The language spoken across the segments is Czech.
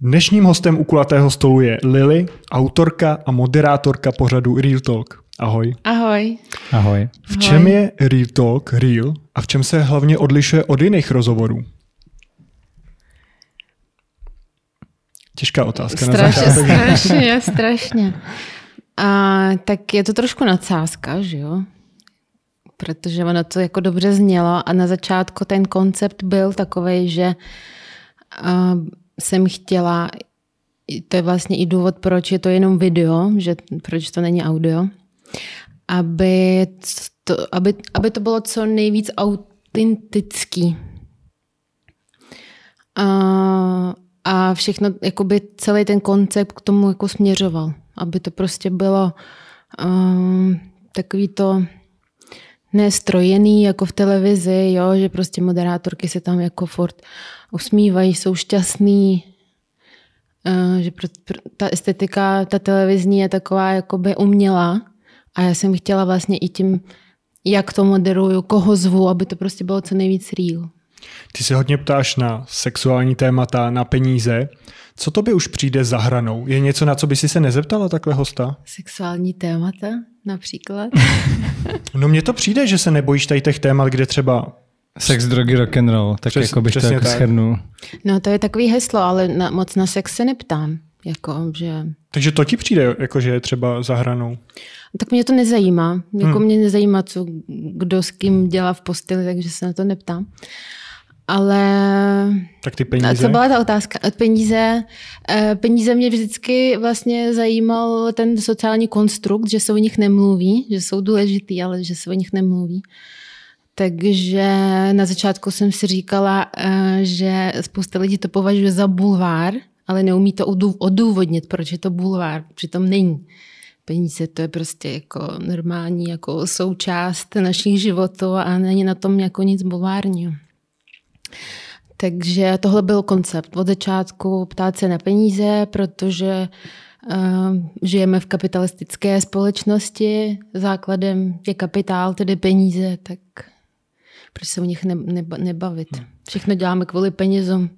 Dnešním hostem u kulatého stolu je Lily, autorka a moderátorka pořadu Real Talk. Ahoj. Ahoj. Ahoj. V čem je Real Talk real a v čem se hlavně odlišuje od jiných rozhovorů? Těžká otázka strašně, na začátek. Strašně, strašně. A, tak je to trošku nadsázka, že jo? Protože ono to jako dobře znělo a na začátku ten koncept byl takový, že uh, jsem chtěla, to je vlastně i důvod, proč je to jenom video, že proč to není audio, aby to, aby, aby to bylo co nejvíc autentický. Uh, a všechno, jakoby celý ten koncept k tomu jako směřoval. Aby to prostě bylo um, takový to nestrojený jako v televizi, jo, že prostě moderátorky se tam jako furt usmívají, jsou šťastný, uh, že pro, pro, ta estetika, ta televizní je taková jakoby umělá a já jsem chtěla vlastně i tím, jak to moderuju, koho zvu, aby to prostě bylo co nejvíc real. Ty se hodně ptáš na sexuální témata, na peníze. Co to by už přijde za hranou? Je něco, na co by si se nezeptala takhle hosta? Sexuální témata například? no mně to přijde, že se nebojíš tady těch témat, kde třeba Sex, drogy, rock and roll, tak Přes, jako bych to jako tak. schrnul. No to je takový heslo, ale na, moc na sex se neptám. Jako, že... Takže to ti přijde, jako že je třeba za hranou? Tak mě to nezajímá. Jako hmm. mě nezajímá, co, kdo s kým dělá v posteli, takže se na to neptám. Ale... Tak ty peníze? Co byla ta otázka? Peníze, eh, peníze mě vždycky vlastně zajímal ten sociální konstrukt, že se o nich nemluví, že jsou důležitý, ale že se o nich nemluví. Takže na začátku jsem si říkala, eh, že spousta lidí to považuje za bulvár, ale neumí to odůvodnit, proč je to bulvár. Přitom není. Peníze to je prostě jako normální jako součást našich životů a není na tom jako nic bulvárního. Takže tohle byl koncept. Od začátku ptát se na peníze, protože uh, žijeme v kapitalistické společnosti, základem je kapitál, tedy peníze, tak proč se o nich ne, ne, nebavit? Všechno děláme kvůli penězům.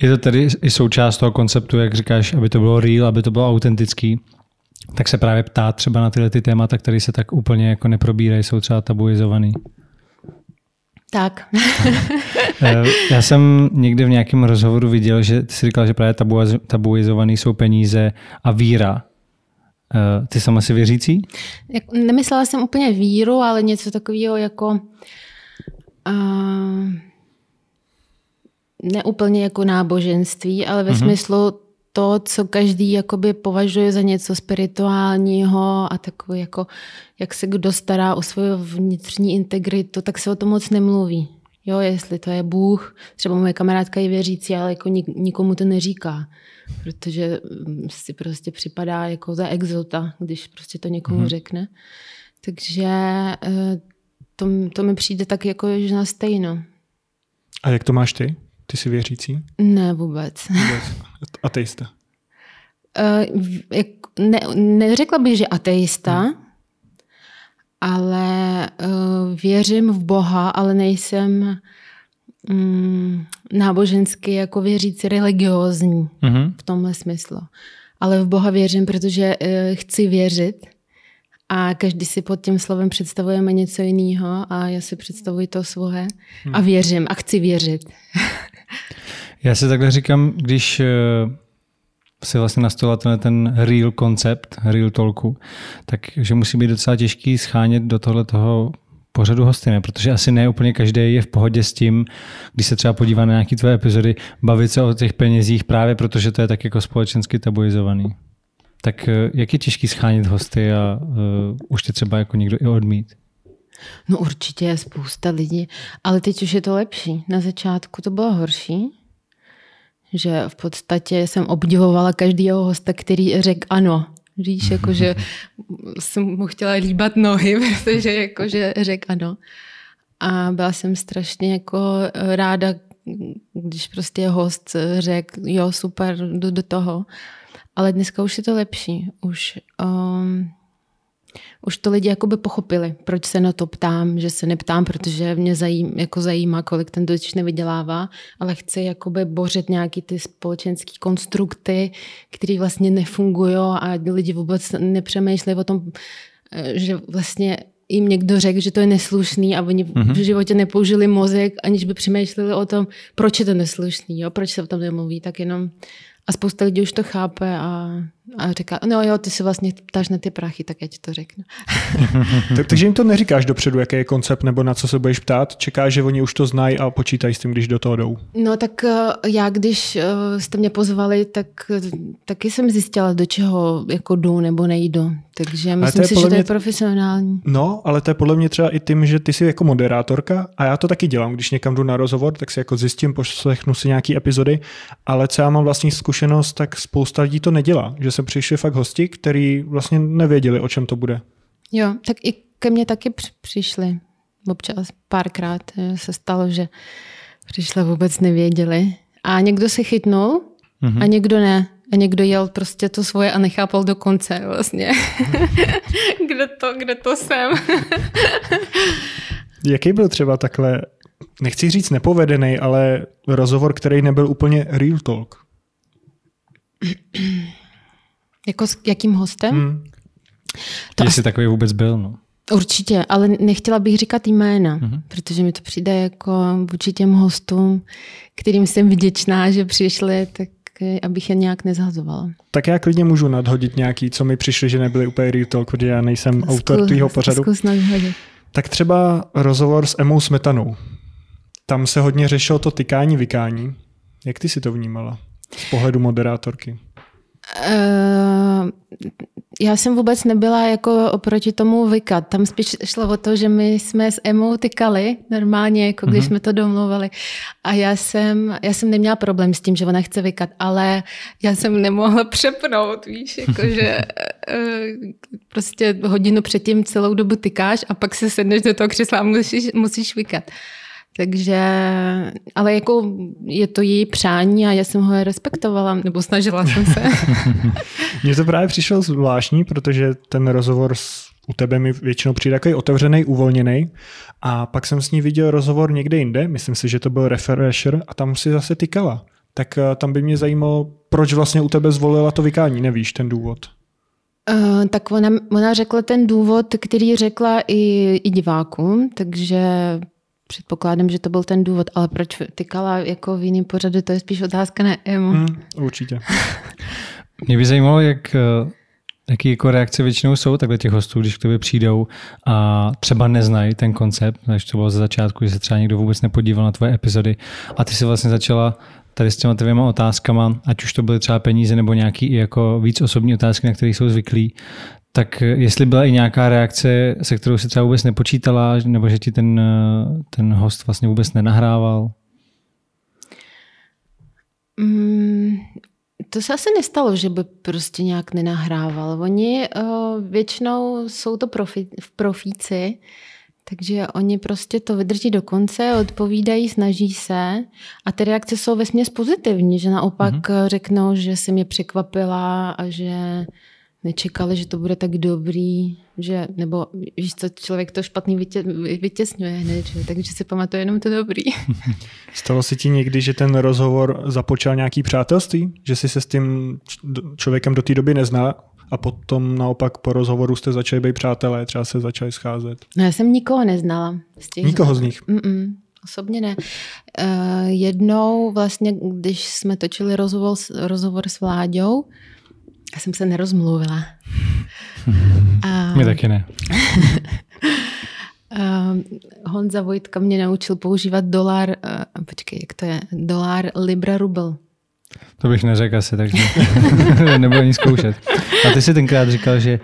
Je to tedy i součást toho konceptu, jak říkáš, aby to bylo real, aby to bylo autentický, tak se právě ptát třeba na tyhle ty témata, které se tak úplně jako neprobírají, jsou třeba tabuizovaný. Tak. Eh, já jsem někdy v nějakém rozhovoru viděl, že ty jsi říkal, že právě tabuizovaný jsou peníze a víra. Eh, ty sama si věřící? Nemyslela jsem úplně víru, ale něco takového jako uh, neúplně jako náboženství, ale ve uh-huh. smyslu to, co každý jakoby považuje za něco spirituálního a takové jako, jak se kdo stará o svou vnitřní integritu, tak se o tom moc nemluví. Jo, jestli to je Bůh, třeba moje kamarádka je věřící, ale jako nik, nikomu to neříká, protože mm, si prostě připadá jako za exota, když prostě to někomu mm-hmm. řekne. Takže eh, to, to mi přijde tak jako, že na stejno. A jak to máš ty? Ty jsi věřící? Ne, vůbec. vůbec. Ateista? Uh, ne, neřekla bych, že ateista, hmm. ale uh, věřím v Boha, ale nejsem um, nábožensky jako věřící religiózní hmm. v tomhle smyslu. Ale v Boha věřím, protože uh, chci věřit a každý si pod tím slovem představujeme něco jiného a já si představuji to svoje hmm. a věřím a chci věřit. Já si takhle říkám, když eh, si vlastně nastolila ten, ten real koncept, real talku, takže musí být docela těžký schánět do tohle toho pořadu hosty, ne? protože asi ne úplně každý je v pohodě s tím, když se třeba podívá na nějaké tvoje epizody, bavit se o těch penězích právě protože to je tak jako společensky tabuizovaný. Tak eh, jak je těžký schánět hosty a uh, už tě třeba jako někdo i odmít? No určitě je spousta lidí, ale teď už je to lepší. Na začátku to bylo horší, že v podstatě jsem obdivovala každého hosta, který řekl ano. Víš, jakože jsem mu chtěla líbat nohy, protože jakože řekl ano. A byla jsem strašně jako ráda, když prostě host řekl, jo, super, jdu do toho. Ale dneska už je to lepší. Už um, už to lidi jakoby pochopili, proč se na to ptám, že se neptám, protože mě zajím, jako zajímá, kolik ten dotyčný vydělává, ale chci jakoby bořit nějaký ty společenské konstrukty, které vlastně nefungují a lidi vůbec nepřemýšlí o tom, eh, že vlastně jim někdo řekl, že to je neslušný a oni mm-hmm. v životě nepoužili mozek, aniž by přemýšleli o tom, proč je to neslušný, jo? proč se o tom nemluví, tak jenom a spousta lidí už to chápe a, a říká, no jo, ty se vlastně ptáš na ty prachy, tak já ti to řeknu. tak, takže jim to neříkáš dopředu, jaký je koncept nebo na co se budeš ptát? Čekáš, že oni už to znají a počítají s tím, když do toho dą? No tak eh, já, když eh, jste mě pozvali, tak taky jsem zjistila, do čeho jako jdu nebo nejdu. Takže myslím si, že to je profesionální. No, ale to je podle mě třeba i tím, že ty jsi jako moderátorka a já to taky dělám, když někam jdu na rozhovor, tak si jako zjistím, poslechnu si nějaký epizody, ale co já mám vlastní zkušenost, tak spousta lidí to nedělá, že se přišli fakt hosti, kteří vlastně nevěděli, o čem to bude. Jo, tak i ke mně taky přišli. Občas párkrát eh, se stalo, že přišli vůbec nevěděli. A někdo se chytnul mm-hmm. a někdo ne. A někdo jel prostě to svoje a nechápal do konce vlastně. kde, to, kde to jsem? Jaký byl třeba takhle, nechci říct nepovedený, ale rozhovor, který nebyl úplně real talk? jako s jakým hostem? Hmm. To Jestli as... takový vůbec byl, no. Určitě, ale nechtěla bych říkat jména, mm-hmm. protože mi to přijde jako vůči těm hostům, kterým jsem vděčná, že přišli, tak abych je nějak nezhazovala. Tak já klidně můžu nadhodit nějaký, co mi přišli, že nebyly úplně real talk, protože já nejsem zkus, autor tvýho pořadu. Zkus nadhodit. Tak třeba rozhovor s Emou Smetanou. Tam se hodně řešilo to tykání, vykání. Jak ty si to vnímala z pohledu moderátorky? Uh, já jsem vůbec nebyla jako oproti tomu vykat. Tam spíš šlo o to, že my jsme s Emou tykali normálně, jako když mm-hmm. jsme to domluvali. A já jsem, já jsem neměla problém s tím, že ona chce vykat, ale já jsem nemohla přepnout, víš, jakože eh, prostě hodinu předtím celou dobu tykáš a pak se sedneš do toho křesla a musíš, musíš vykat. Takže, ale jako je to její přání a já jsem ho respektovala, nebo snažila jsem se. Mně to právě přišlo zvláštní, protože ten rozhovor s, u tebe mi většinou přijde takový otevřený, uvolněný. A pak jsem s ní viděl rozhovor někde jinde, myslím si, že to byl refresher a tam si zase tykala. Tak uh, tam by mě zajímalo, proč vlastně u tebe zvolila to vykání, nevíš ten důvod? Uh, tak ona, ona řekla ten důvod, který řekla i, i divákům, takže předpokládám, že to byl ten důvod, ale proč tykala jako v jiném pořadu, to je spíš otázka na Emu. Mm, určitě. Mě by zajímalo, jak, eh, jaký jako reakce většinou jsou takhle těch hostů, když k tobě přijdou a třeba neznají ten koncept, než to bylo ze začátku, že se třeba někdo vůbec nepodíval na tvoje epizody a ty si vlastně začala tady s těma dvěma otázkama, ať už to byly třeba peníze nebo nějaký i jako víc osobní otázky, na které jsou zvyklí, tak jestli byla i nějaká reakce, se kterou si třeba vůbec nepočítala, nebo že ti ten, ten host vlastně vůbec nenahrával? Mm, to se asi nestalo, že by prostě nějak nenahrával. Oni uh, většinou jsou to profi, profíci, takže oni prostě to vydrží do konce, odpovídají, snaží se a ty reakce jsou vesměs pozitivní, že naopak mm-hmm. řeknou, že se mě překvapila a že nečekali, že to bude tak dobrý, že, nebo víš co, člověk to špatný vytě, vytěsňuje hned, že? takže si pamatuje jenom to dobrý. Stalo se ti někdy, že ten rozhovor započal nějaký přátelství? Že jsi se s tím člověkem do té doby nezná a potom naopak po rozhovoru jste začali být přátelé, třeba se začali scházet? No já jsem nikoho neznala. Z těch nikoho z nich? Mm-mm. Osobně ne. Uh, jednou vlastně, když jsme točili rozhovor, rozhovor s Vláďou, já jsem se nerozmluvila. A... My taky ne. Honza Vojtka mě naučil používat dolar, uh, počkej, jak to je, dolar, libra, rubl. To bych neřekl asi, takže nebudu ani zkoušet. A ty jsi tenkrát říkal, že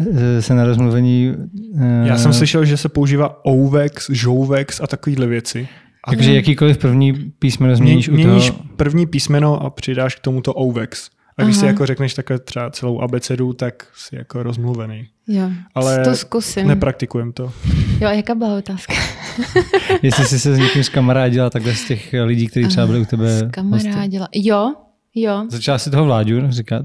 eh, se na rozmluvení... Uh... Já jsem slyšel, že se používá ouvex, žouvex a takovéhle věci. Takže jakýkoliv první písmeno změníš Měníš u toho... Měníš první písmeno a přidáš k tomuto ouvex. A když Aha. si jako řekneš takhle třeba celou abecedu, tak si jako rozmluvený. Jo, Ale to zkusím. nepraktikujem to. Jo, a jaká byla otázka? Jestli jsi se s někým zkamarádila takhle z těch lidí, kteří třeba byli u tebe Zkamarádila. Jo, Jo. Začala si toho Vláďu říkat?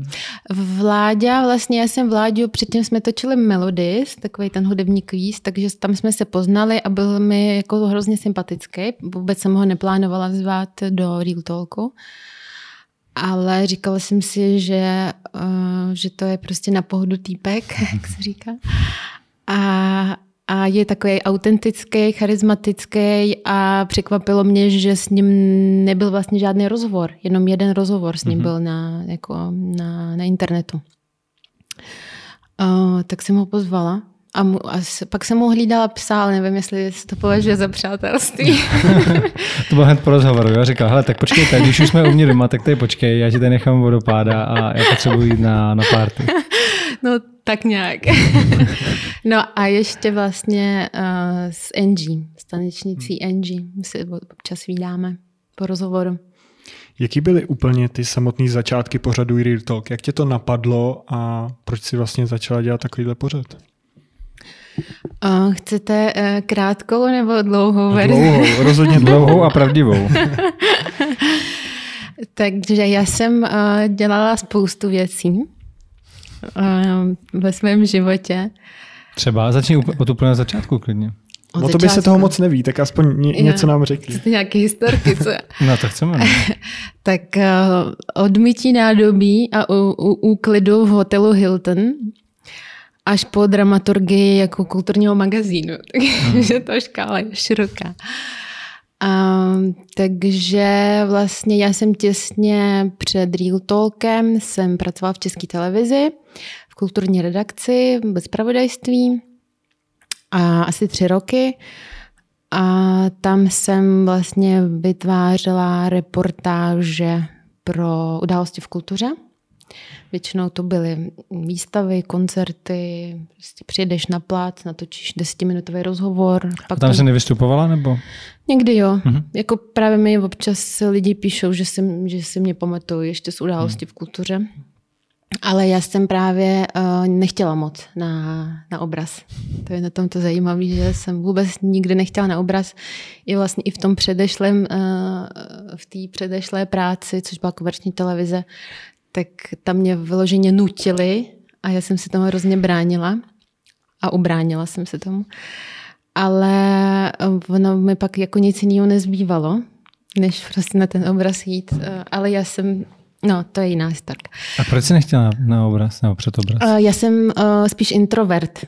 Vláďa, vlastně já jsem Vláďu, předtím jsme točili Melodies, takový ten hudební kvíz, takže tam jsme se poznali a byl mi jako hrozně sympatický. Vůbec jsem ho neplánovala zvát do Real Talku. Ale říkala jsem si, že, uh, že to je prostě na pohodu týpek, jak se říká. A, a je takový autentický, charismatický a překvapilo mě, že s ním nebyl vlastně žádný rozhovor, jenom jeden rozhovor s ním mm-hmm. byl na, jako na, na internetu. Uh, tak jsem ho pozvala a, mu, a pak jsem mu hlídala psa, ale nevím, jestli se to považuje za přátelství. to bylo hned po rozhovoru. Já říkal, hele, tak počkejte, když už jsme u mě doma, tak tady počkej, já ti tady nechám vodopáda a já potřebuji jít na, na party. No tak nějak. no a ještě vlastně uh, s Angie, s tanečnicí hmm. Angie, my se občas vydáme po rozhovoru. Jaký byly úplně ty samotné začátky pořadu Real Talk? Jak tě to napadlo a proč si vlastně začala dělat takovýhle pořad? Uh, chcete uh, krátkou nebo dlouhou verzi? Dlouhou, rozhodně dlouhou a pravdivou. Takže já jsem uh, dělala spoustu věcí ve svém životě. Třeba začni od úplně začátku klidně. Od no to by se toho moc neví, tak aspoň ně, něco nám řekni. Jste nějaké historky, co? no to chceme. tak uh, od mytí nádobí a u, u, úklidu v hotelu Hilton až po dramaturgii jako kulturního magazínu. Takže hmm. ta škála je široká. Um, takže vlastně já jsem těsně před Real Talkem jsem pracovala v České televizi, v kulturní redakci, bez spravodajství a asi tři roky. A tam jsem vlastně vytvářela reportáže pro události v kultuře. Většinou to byly výstavy, koncerty, prostě přijedeš na plát, natočíš desetiminutový rozhovor. Pak A tam, tam se nevystupovala nebo? Někdy jo. Uh-huh. Jako právě mi občas lidi píšou, že si, že si mě pamatují ještě z události uh-huh. v kultuře. Ale já jsem právě uh, nechtěla moc na, na obraz. To je na tom to zajímavé, že jsem vůbec nikdy nechtěla na obraz. I vlastně i v tom předešlém, uh, v té předešlé práci, což byla komerční televize, tak tam mě vyloženě nutili a já jsem se tomu hrozně bránila a ubránila jsem se tomu. Ale ono mi pak jako nic jiného nezbývalo, než prostě na ten obraz jít. Ale já jsem No, to je jiná historka. A proč jsi nechtěla na, na obraz nebo před obraz? Uh, já jsem uh, spíš introvert.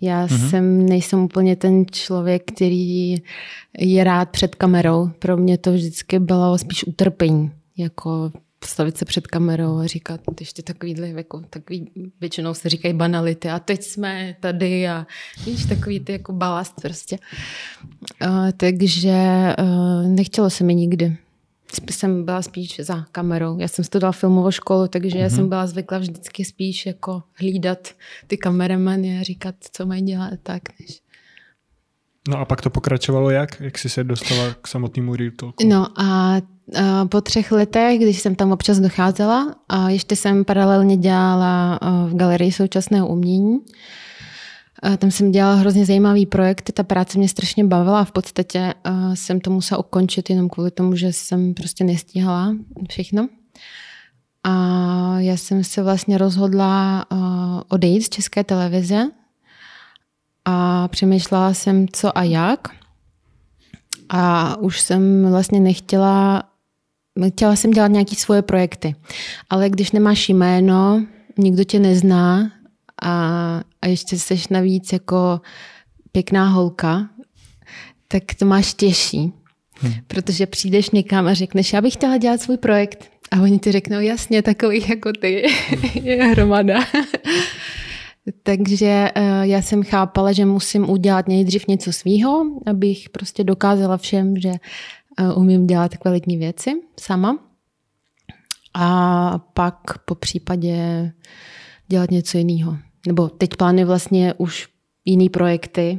Já uh-huh. jsem, nejsem úplně ten člověk, který je rád před kamerou. Pro mě to vždycky bylo spíš utrpení. Jako postavit se před kamerou a říkat ještě takovýhle, jako, takový, většinou se říkají banality a teď jsme tady a víš, takový ty jako balast prostě. Uh, takže uh, nechtělo se mi nikdy. Jsem byla spíš za kamerou. Já jsem studovala filmovou školu, takže mm-hmm. já jsem mhm. byla zvykla vždycky spíš jako hlídat ty kameramany a říkat, co mají dělat tak, než No a pak to pokračovalo jak? Jak jsi se dostala k samotnému Real Talku? No a po třech letech, když jsem tam občas docházela, a ještě jsem paralelně dělala v galerii současného umění. Tam jsem dělala hrozně zajímavý projekty, ta práce mě strašně bavila a v podstatě jsem to musela ukončit jenom kvůli tomu, že jsem prostě nestíhala všechno. A já jsem se vlastně rozhodla odejít z české televize a přemýšlela jsem, co a jak. A už jsem vlastně nechtěla, chtěla jsem dělat nějaké svoje projekty. Ale když nemáš jméno, nikdo tě nezná a, a ještě jsi navíc jako pěkná holka, tak to máš těžší. Hmm. Protože přijdeš někam a řekneš, já bych chtěla dělat svůj projekt. A oni ti řeknou, jasně, takových jako ty je hromada. Takže uh, já jsem chápala, že musím udělat nejdřív něco svýho, abych prostě dokázala všem, že umím dělat kvalitní věci sama. A pak po případě dělat něco jiného. Nebo teď plánuji vlastně už jiný projekty,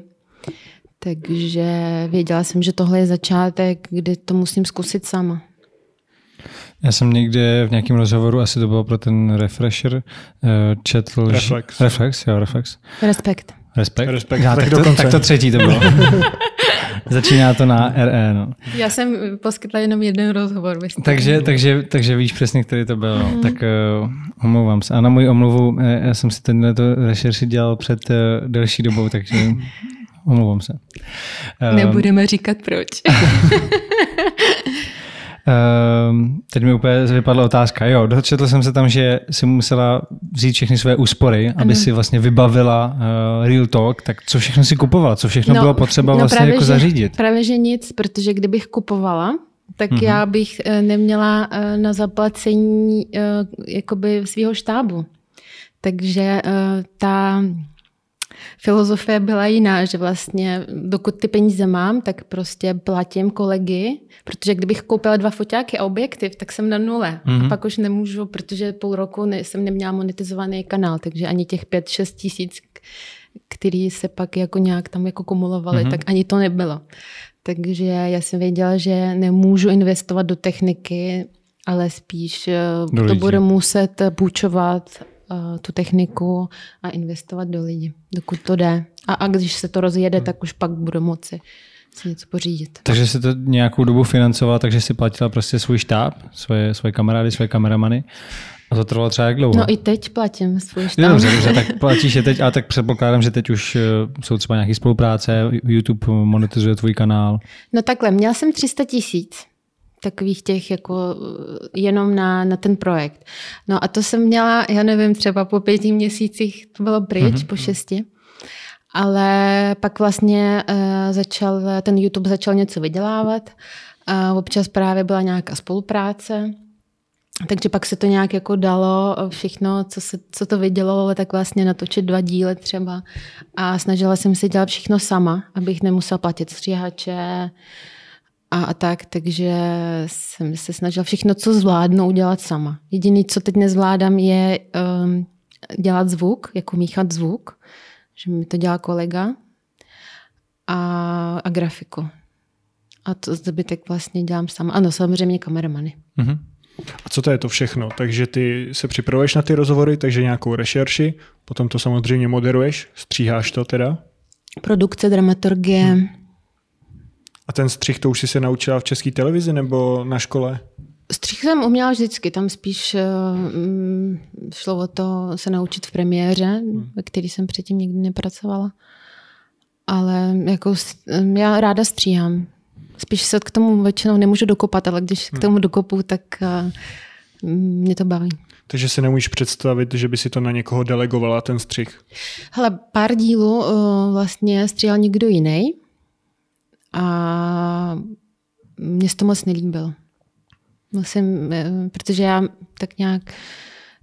takže věděla jsem, že tohle je začátek, kdy to musím zkusit sama. Já jsem někde v nějakém rozhovoru, asi to bylo pro ten refresher, uh, četl... Reflex. Reflex, jo, Reflex. Respekt. Respekt? Respekt, Já, tak, tak, to, tak to třetí to bylo. Začíná to na RE. No. Já jsem poskytla jenom jeden rozhovor. Takže, takže, takže víš přesně, který to byl. Mm. Tak uh, omlouvám se. A na můj omluvu, eh, já jsem si tenhle to rešerši dělal před uh, delší dobou, takže omlouvám se. Um, Nebudeme říkat proč. Um, teď mi úplně vypadla otázka. Jo, dočetl jsem se tam, že si musela vzít všechny své úspory, aby ano. si vlastně vybavila uh, Real Talk. Tak co všechno si kupovala? Co všechno no, bylo potřeba no vlastně právě, jako že, zařídit? Právě, že nic, protože kdybych kupovala, tak mm-hmm. já bych uh, neměla uh, na zaplacení uh, jakoby svého štábu. Takže uh, ta filozofie byla jiná, že vlastně dokud ty peníze mám, tak prostě platím kolegy, protože kdybych koupila dva foťáky a objektiv, tak jsem na nule. Mm-hmm. A mhm. pak už nemůžu, protože půl roku ne, jsem neměla monetizovaný kanál, takže ani těch 5-6 tisíc, který se pak jako nějak tam jako kumulovaly, mm-hmm. tak ani to nebylo. Takže já jsem věděla, že nemůžu investovat do techniky, ale spíš eh, do to budu muset půjčovat uh, tu techniku a investovat do lidí, dokud to jde. A, a když se to rozjede, hmm. tak už pak budu moci si něco pořídit. Takže si to nějakou dobu financovala, takže si platila prostě svůj štáb, svoje, svoje kamarády, svoje kameramany. A to trvalo třeba jak dlouho? No i teď platím svůj štáb. Dobře, dobře, tak platíš je teď, ale tak předpokládám, že teď už eh, jsou třeba nějaké spolupráce, YouTube monetizuje tvůj kanál. No takhle, měla jsem 300 tisíc takových těch jako jenom na, na ten projekt. No a to jsem měla, já nevím, třeba po pěti měsících to bylo pryč, mm-hmm. po šesti. Ale pak vlastně uh, začal, ten YouTube začal něco vydělávat. Uh, občas právě byla nějaká spolupráce. Takže pak se to nějak jako dalo všechno, co, se, co to vydělalo, tak vlastně natočit dva díly třeba. A snažila jsem se dělat všechno sama, abych nemusela platit stříhače, a, a tak, takže jsem se snažila všechno, co zvládnu, udělat sama. Jediný, co teď nezvládám, je um, dělat zvuk, jako míchat zvuk, že mi to dělá kolega a, a grafiku. A to zbytek vlastně dělám sama. Ano, samozřejmě kameramany. Mm-hmm. A co to je to všechno? Takže ty se připravuješ na ty rozhovory, takže nějakou rešerši, potom to samozřejmě moderuješ, stříháš to teda? Produkce, dramaturgie, hmm a ten střih to už jsi se naučila v české televizi nebo na škole? Střih jsem uměla vždycky, tam spíš uh, šlo o to se naučit v premiéře, hmm. ve který jsem předtím nikdy nepracovala. Ale jako já ráda stříhám. Spíš se k tomu většinou nemůžu dokopat, ale když hmm. k tomu dokopu, tak uh, mě to baví. Takže si nemůžeš představit, že by si to na někoho delegovala, ten střih? Hele, pár dílů uh, vlastně stříhal někdo jiný, a se to moc nelíbilo. Musím, eh, protože já tak nějak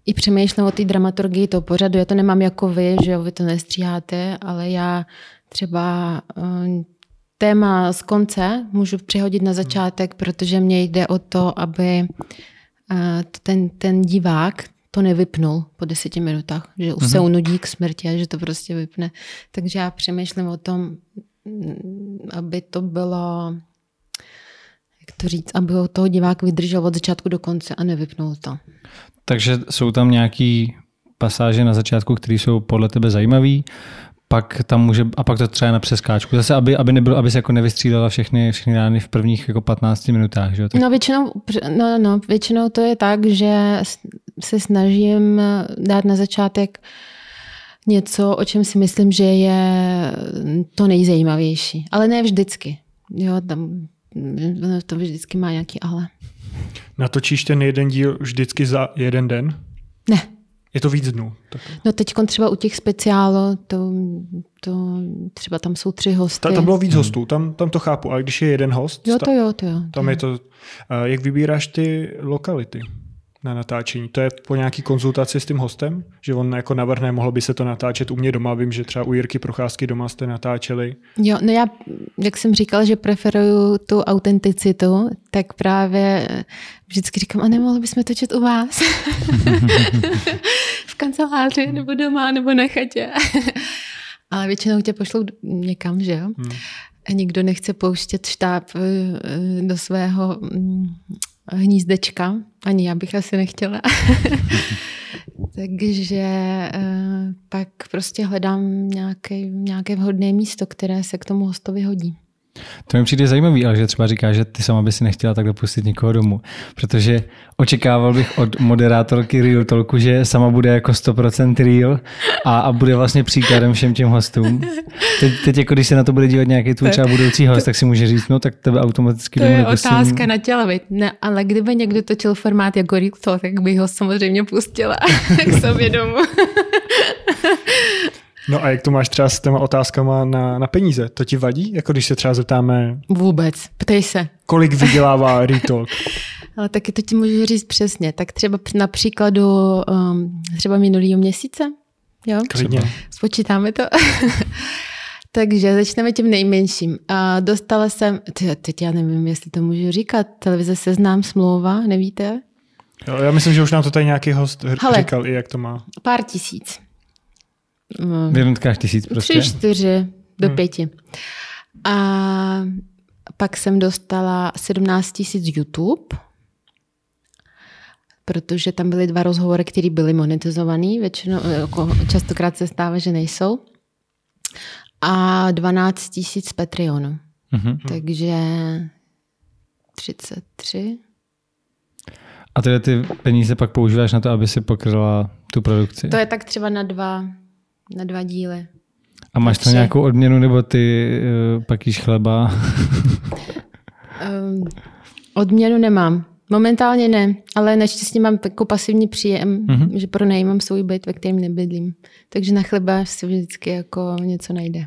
i přemýšlím o té dramaturgii toho pořadu. Já to nemám jako vy, že jo, vy to nestříháte, ale já třeba eh, téma z konce můžu přihodit na začátek, protože mně jde o to, aby eh, ten, ten divák to nevypnul po deseti minutách, že už se mhm. unudí k smrti a že to prostě vypne. Takže já přemýšlím o tom, aby to bylo, jak to říct, aby ho toho divák vydržel od začátku do konce a nevypnul to. Takže jsou tam nějaký pasáže na začátku, které jsou podle tebe zajímavé, pak tam může, a pak to třeba na přeskáčku. Zase, aby, aby, nebylo, aby se jako nevystřídala všechny, všechny rány v prvních jako 15 minutách. Že? Tak... No, většinou, no, no, většinou to je tak, že se snažím dát na začátek uh, něco, o čem si myslím, že je to nejzajímavější. Ale ne vždycky. Jo, tam to vždycky má nějaký ale. Natočíš ten jeden díl vždycky za jeden den? Ne. Je to víc dnů? Tak. No teď třeba u těch speciálů, to, to třeba tam jsou tři hosty. Ta, tam bylo víc hostů, tam, tam to chápu, ale když je jeden host, jo, to jo, to jo. Tam to je to, jak vybíráš ty lokality? Na natáčení. To je po nějaký konzultaci s tím hostem, že on jako navrhne, mohlo by se to natáčet u mě doma. Vím, že třeba u Jirky Procházky doma jste natáčeli. Jo, no já, jak jsem říkala, že preferuju tu autenticitu, tak právě vždycky říkám, a nemohli bychom točit u vás? v kanceláři, nebo doma, nebo na chatě. Ale většinou tě pošlou někam, že jo? Hmm. A nikdo nechce pouštět štáb eh, do svého mm, hnízdečka. Ani já bych asi nechtěla. Takže pak prostě hledám nějaké, nějaké vhodné místo, které se k tomu hostovi hodí. To mi přijde zajímavý, ale že třeba říká, že ty sama by si nechtěla tak dopustit nikoho domů, protože očekával bych od moderátorky Real Talku, že sama bude jako 100% real a, a bude vlastně příkladem všem těm hostům. Teď, teď jako když se na to bude dívat nějaký tvůj třeba budoucí host, tak si může říct, no tak tebe automaticky To je otázka na tělovit. Ne, ale kdyby někdo točil formát jako Real Talk, tak bych ho samozřejmě pustila k sobě domů. No a jak to máš třeba s těma otázkama na, na peníze? To ti vadí? Jako když se třeba zeptáme... Vůbec, ptej se. Kolik vydělává Retalk? Ale taky to ti můžu říct přesně. Tak třeba na příkladu um, třeba minulýho měsíce. Jo? Klidně. Spočítáme to. Takže začneme tím nejmenším. A dostala jsem, teď já nevím, jestli to můžu říkat, televize Seznám smlouva, nevíte? Jo, já myslím, že už nám to tady nějaký host Hele, říkal i jak to má. Pár tisíc. V jednotkách tisíc prostě? Tři, čtyři do hmm. pěti. A pak jsem dostala 17 tisíc YouTube, protože tam byly dva rozhovory, které byly monetizované, většinou, jako častokrát se stává, že nejsou. A 12 tisíc Patreonu. Mm-hmm. Takže 33. A tyhle ty peníze pak používáš na to, aby si pokryla tu produkci? To je tak třeba na dva, na dva díly. A máš tam nějakou odměnu, nebo ty uh, pak jíš chleba? um, odměnu nemám. Momentálně ne, ale naštěstí mám jako pasivní příjem, mm-hmm. že pronajímám svůj byt, ve kterém nebydlím. Takže na chleba si vždycky jako něco najde.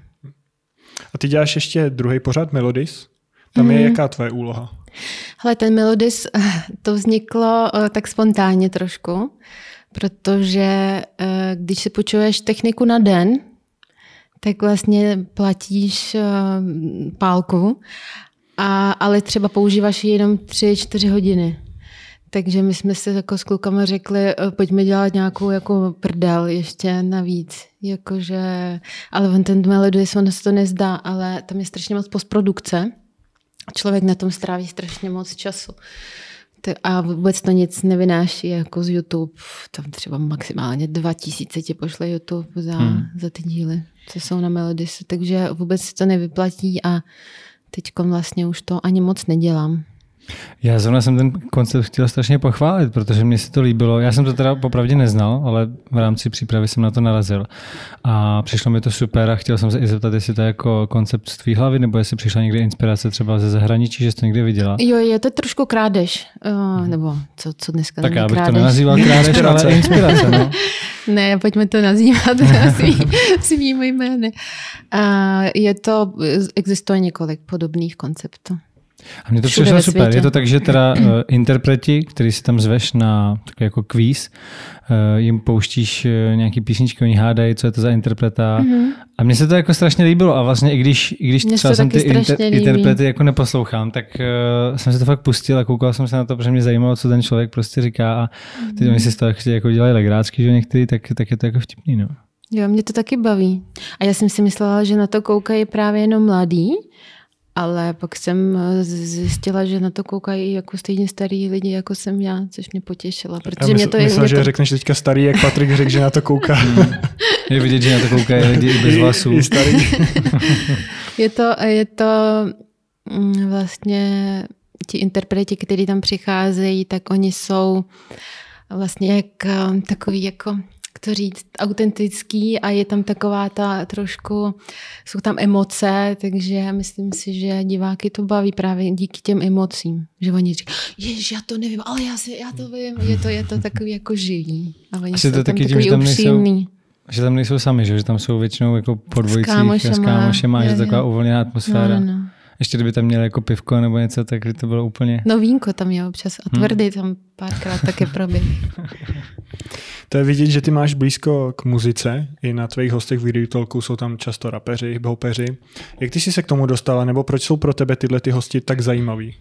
A ty děláš ještě druhý pořad, Melodis? Tam mm-hmm. je mhm. jaká tvoje úloha? Hele, ten Melodis, to vzniklo eh, tak spontánně trošku, protože eh, když si počuješ techniku na den, tak vlastně platíš eh, pálku, a, ale třeba používáš ji jenom 3-4 hodiny. Takže my jsme si jako s klukama řekli, eh, pojďme dělat nějakou jako prdel ještě navíc. Jakože, ale on ten melodie, on se to nezdá, ale tam je strašně moc postprodukce. Člověk na tom stráví strašně moc času. A vůbec to nic nevynáší jako z YouTube. Tam třeba maximálně 2000 ti pošle YouTube za, hmm. za ty díly, co jsou na Melodis. Takže vůbec se to nevyplatí a teď vlastně už to ani moc nedělám. Já zrovna jsem ten koncept chtěl strašně pochválit, protože mi se to líbilo. Já jsem to teda popravdě neznal, ale v rámci přípravy jsem na to narazil. A přišlo mi to super a chtěl jsem se i zeptat, jestli to je jako koncept z tvý hlavy, nebo jestli přišla někdy inspirace třeba ze zahraničí, že jsi to někde viděla. Jo, je to trošku krádež. Uh, nebo co, co dneska Tak já bych krádež. to nenazýval krádež, ale inspirace. No. ne, pojďme to nazývat svými jmény. Uh, je to, existuje několik podobných konceptů. A mě to přišlo super. Světě. Je to tak, že teda uh, interpreti, který si tam zveš na takový jako kvíz, uh, jim pouštíš uh, nějaký písničky, oni hádají, co je to za interpreta. Mm-hmm. A mně se to jako strašně líbilo. A vlastně i když, i když třeba jsem ty inter, interprety jako neposlouchám, tak uh, jsem se to fakt pustil a koukal jsem se na to, protože mě zajímalo, co ten člověk prostě říká. A teď mm-hmm. oni si z toho jako dělají legrácky, že některý, tak, tak je to jako vtipný. No. Jo, mě to taky baví. A já jsem si myslela, že na to koukají právě jenom mladí, ale pak jsem eh, zjistila, že na to koukají jako stejně starý lidi, jako jsem já, což mě potěšila. Protože já mysl, mě to je, myslím, že to... řekneš teďka starý, jak Patrik řekl, že na to kouká. je vidět, že na to koukají lidi i bez vlasů. I, i starý. je to, je to mm, vlastně ti interpreti, kteří tam přicházejí, tak oni jsou vlastně jak eh, takový jako to říct, autentický a je tam taková ta trošku, jsou tam emoce, takže myslím si, že diváky to baví právě díky těm emocím, že oni říkají, ježiš, já to nevím, ale já, si, já to vím, je to, je to takový jako živý. A oni Asi jsou to taky tím, že tam nejsou, že tam nejsou sami, že, že tam jsou většinou jako po dvojicích s kámošema, že je taková uvolněná atmosféra. No, no, no. Ještě kdyby tam měli jako pivko nebo něco, tak by to bylo úplně... No vínko tam je občas a tvrdý hmm. tam párkrát také proběh. To je vidět, že ty máš blízko k muzice. I na tvých hostech v Talku jsou tam často rapeři, hiphopeři. Jak ty jsi se k tomu dostala, nebo proč jsou pro tebe tyhle ty hosti tak zajímaví?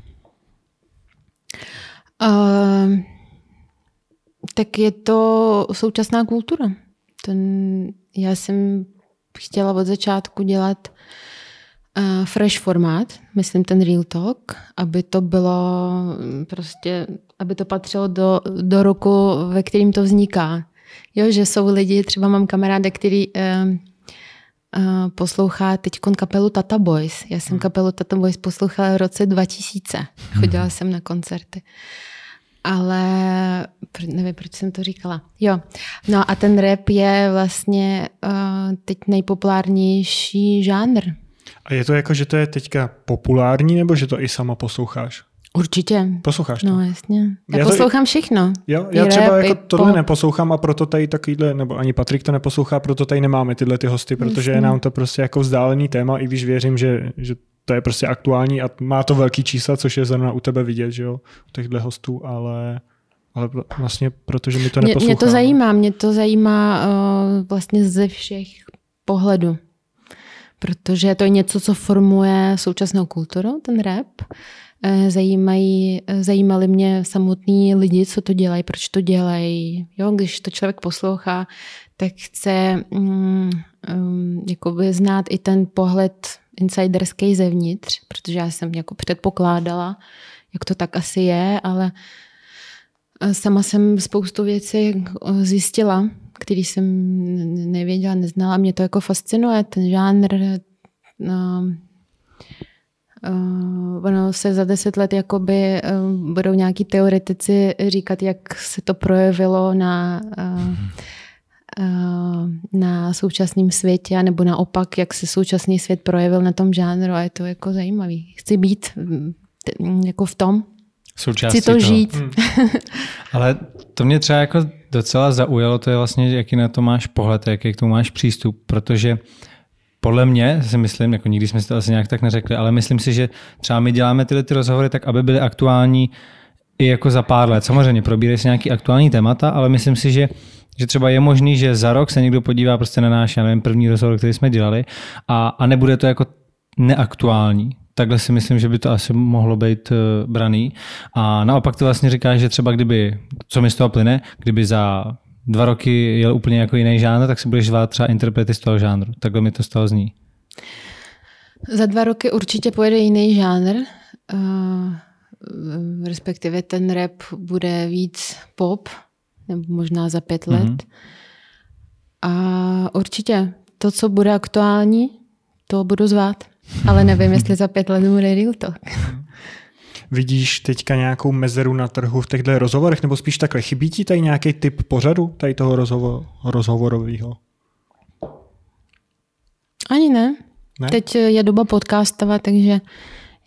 Uh, tak je to současná kultura. Ten, já jsem chtěla od začátku dělat uh, fresh formát, myslím ten real talk, aby to bylo prostě aby to patřilo do, do roku, ve kterým to vzniká. Jo, že jsou lidi, třeba mám kamaráda, který eh, uh, poslouchá teď kapelu Tata Boys. Já jsem hmm. kapelu Tata Boys poslouchala v roce 2000. Chodila hmm. jsem na koncerty. Ale nevím, proč jsem to říkala. Jo, no a ten rap je vlastně uh, teď nejpopulárnější žánr. A je to jako, že to je teďka populární, nebo že to i sama posloucháš? Určitě. Posloucháš to? No jasně. Já, já poslouchám to... všechno. Jo, já I třeba rap, jako tohle po... neposlouchám a proto tady takovýhle, nebo ani Patrik to neposlouchá, proto tady nemáme tyhle ty hosty, protože jasně. je nám to prostě jako vzdálený téma, i když věřím, že, že to je prostě aktuální a má to velký čísla, což je zrovna u tebe vidět, že jo, u těchto hostů, ale ale vlastně protože mi to mě, mě to zajímá, mě to zajímá uh, vlastně ze všech pohledů. Protože to je něco, co formuje současnou kulturu, ten rap. Eh, zajímají, eh, zajímali mě samotní lidi, co to dělají, proč to dělají. Jo, když to člověk poslouchá, tak chce um, um, znát i ten pohled insiderský zevnitř, protože já jsem jako předpokládala, jak to tak asi je, ale eh, sama jsem spoustu věcí zjistila, který jsem nevěděla, neznala. Mě to jako fascinuje, ten žánr, no, Uh, ono se za deset let jakoby uh, budou nějaký teoretici říkat, jak se to projevilo na, uh, uh, na současném světě, nebo naopak, jak se současný svět projevil na tom žánru a je to jako zajímavý. Chci být jako v tom. Součástí Chci to toho. žít. Hmm. Ale to mě třeba jako docela zaujalo, to je vlastně, jaký na to máš pohled, jaký k tomu máš přístup, protože podle mě si myslím, jako nikdy jsme si to asi nějak tak neřekli, ale myslím si, že třeba my děláme tyhle ty rozhovory tak, aby byly aktuální i jako za pár let. Samozřejmě probírají se nějaký aktuální témata, ale myslím si, že že třeba je možný, že za rok se někdo podívá prostě na náš, já nevím, první rozhovor, který jsme dělali a, a nebude to jako neaktuální. Takhle si myslím, že by to asi mohlo být uh, braný. A naopak to vlastně říká, že třeba kdyby, co mi z toho plyne, kdyby za dva roky jel úplně jako jiný žánr, tak si budeš zvát třeba interprety z toho žánru. Takhle mi to z toho zní. Za dva roky určitě pojede jiný žánr, uh, respektive ten rap bude víc pop, nebo možná za pět let. Mm-hmm. A určitě to, co bude aktuální, to budu zvát. Ale nevím, jestli za pět let bude real talk. Vidíš teďka nějakou mezeru na trhu v těchto rozhovorech, nebo spíš takhle, chybí ti tady nějaký typ pořadu, tady toho rozhovor, rozhovorového? Ani ne. ne. Teď je doba podcastova, takže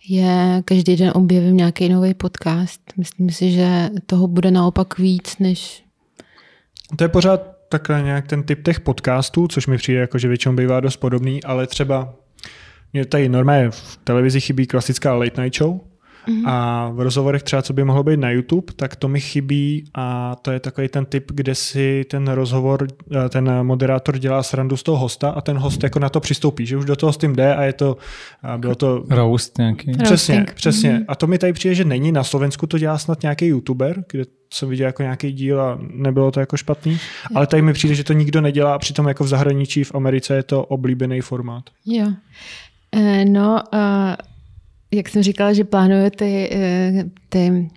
je každý den objevím nějaký nový podcast. Myslím si, že toho bude naopak víc, než... To je pořád takhle nějak ten typ těch podcastů, což mi přijde jako, že většinou bývá dost podobný, ale třeba mě tady normálně v televizi chybí klasická late night show, Mm-hmm. A v rozhovorech třeba, co by mohlo být na YouTube, tak to mi chybí a to je takový ten typ, kde si ten rozhovor, eh, ten moderátor dělá srandu z toho hosta a ten host jako na to přistoupí, že už do toho s tím jde a je to, a bylo to... Roast nějaký. Přesně, Roasting. přesně. Mm-hmm. A to mi tady přijde, že není. Na Slovensku to dělá snad nějaký YouTuber, kde jsem viděl jako nějaký díl a nebylo to jako špatný. Ale tady mi přijde, že to nikdo nedělá a přitom jako v zahraničí, v Americe je to oblíbený formát. Jo. No, uh jak jsem říkala, že plánuju ty, eh, ty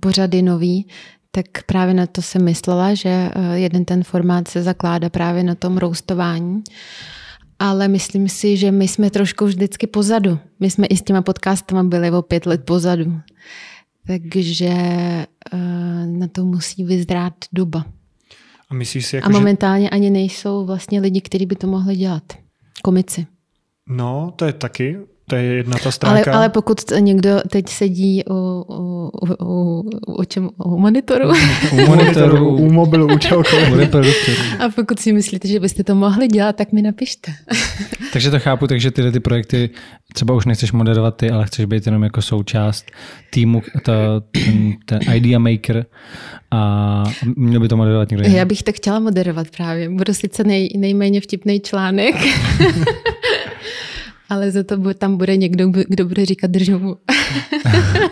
pořady nový, tak právě na to jsem myslela, že eh, jeden ten formát se zakládá právě na tom roustování. Ale myslím si, že my jsme trošku vždycky pozadu. My jsme i s těma podcastama byli o pět let pozadu. Takže eh, na to musí vyzdrát doba. A myslíš si, jako, A momentálně že... ani nejsou vlastně lidi, kteří by to mohli dělat. Komici. No, to je taky to je jedna ta stránka. Ale, ale pokud někdo teď sedí u, u, u, u, čem, u monitoru. U monitoru, u mobilu, u čehokoliv. A pokud si myslíte, že byste to mohli dělat, tak mi napište. takže to chápu, takže tyhle ty projekty třeba už nechceš moderovat ty, ale chceš být jenom jako součást týmu, to, ten, ten idea maker a měl by to moderovat někdo jiný. Já bych to chtěla moderovat právě. Budu sice nej, nejméně vtipný článek. Ale za to tam bude někdo, kdo bude říkat držovu.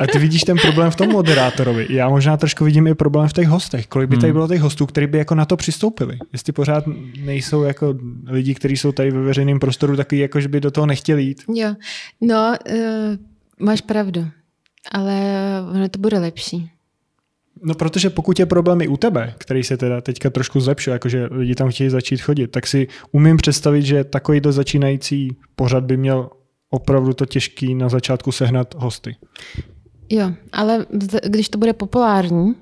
A ty vidíš ten problém v tom moderátorovi. Já možná trošku vidím i problém v těch hostech. Kolik by tady hmm. bylo těch hostů, kteří by jako na to přistoupili? Jestli pořád nejsou jako lidi, kteří jsou tady ve veřejném prostoru takový, jako že by do toho nechtěli jít. Jo, no, uh, máš pravdu, ale ono to bude lepší. No protože pokud je problém i u tebe, který se teda teďka trošku zlepšil, jakože lidi tam chtějí začít chodit, tak si umím představit, že takovýto začínající pořad by měl opravdu to těžký na začátku sehnat hosty. Jo, ale když to bude populární,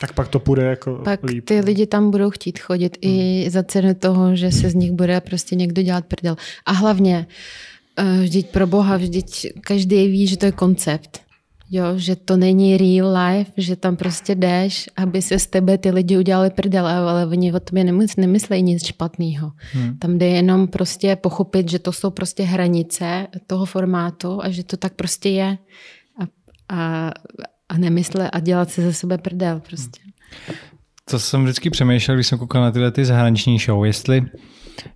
Tak pak to půjde jako pak líp. ty lidi tam budou chtít chodit i za cenu toho, že se z nich bude prostě někdo dělat prdel. A hlavně, eh, vždyť pro boha, vždyť každý ví, že to je koncept. Jo, že to není real life, že tam prostě jdeš, aby se z tebe ty lidi udělali prdel, ale oni o tobě nemysl, nemyslejí nic špatného. Hmm. Tam jde jenom prostě pochopit, že to jsou prostě hranice toho formátu a že to tak prostě je. A, a, a nemysle a dělat se ze sebe prdel prostě. To jsem vždycky přemýšlel, když jsem koukal na tyhle ty zahraniční show, jestli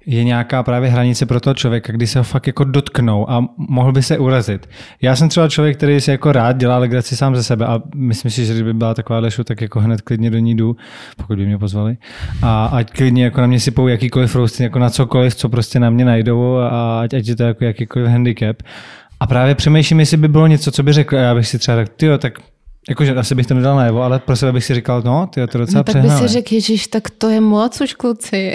je nějaká právě hranice pro toho člověka, kdy se ho fakt jako dotknou a mohl by se urazit. Já jsem třeba člověk, který si jako rád dělá legraci sám ze sebe a myslím si, že kdyby byla taková show, tak jako hned klidně do ní jdu, pokud by mě pozvali. A ať klidně jako na mě sypou jakýkoliv roasty, jako na cokoliv, co prostě na mě najdou a ať, ať je to jako jakýkoliv handicap. A právě přemýšlím, jestli by bylo něco, co by řekl, já bych si třeba řekl, tyjo, tak Jakože asi bych to nedal najevo, ale pro sebe bych si říkal, no, ty to docela No tak by přehnané. si řekl, ježiš, tak to je moc už kluci.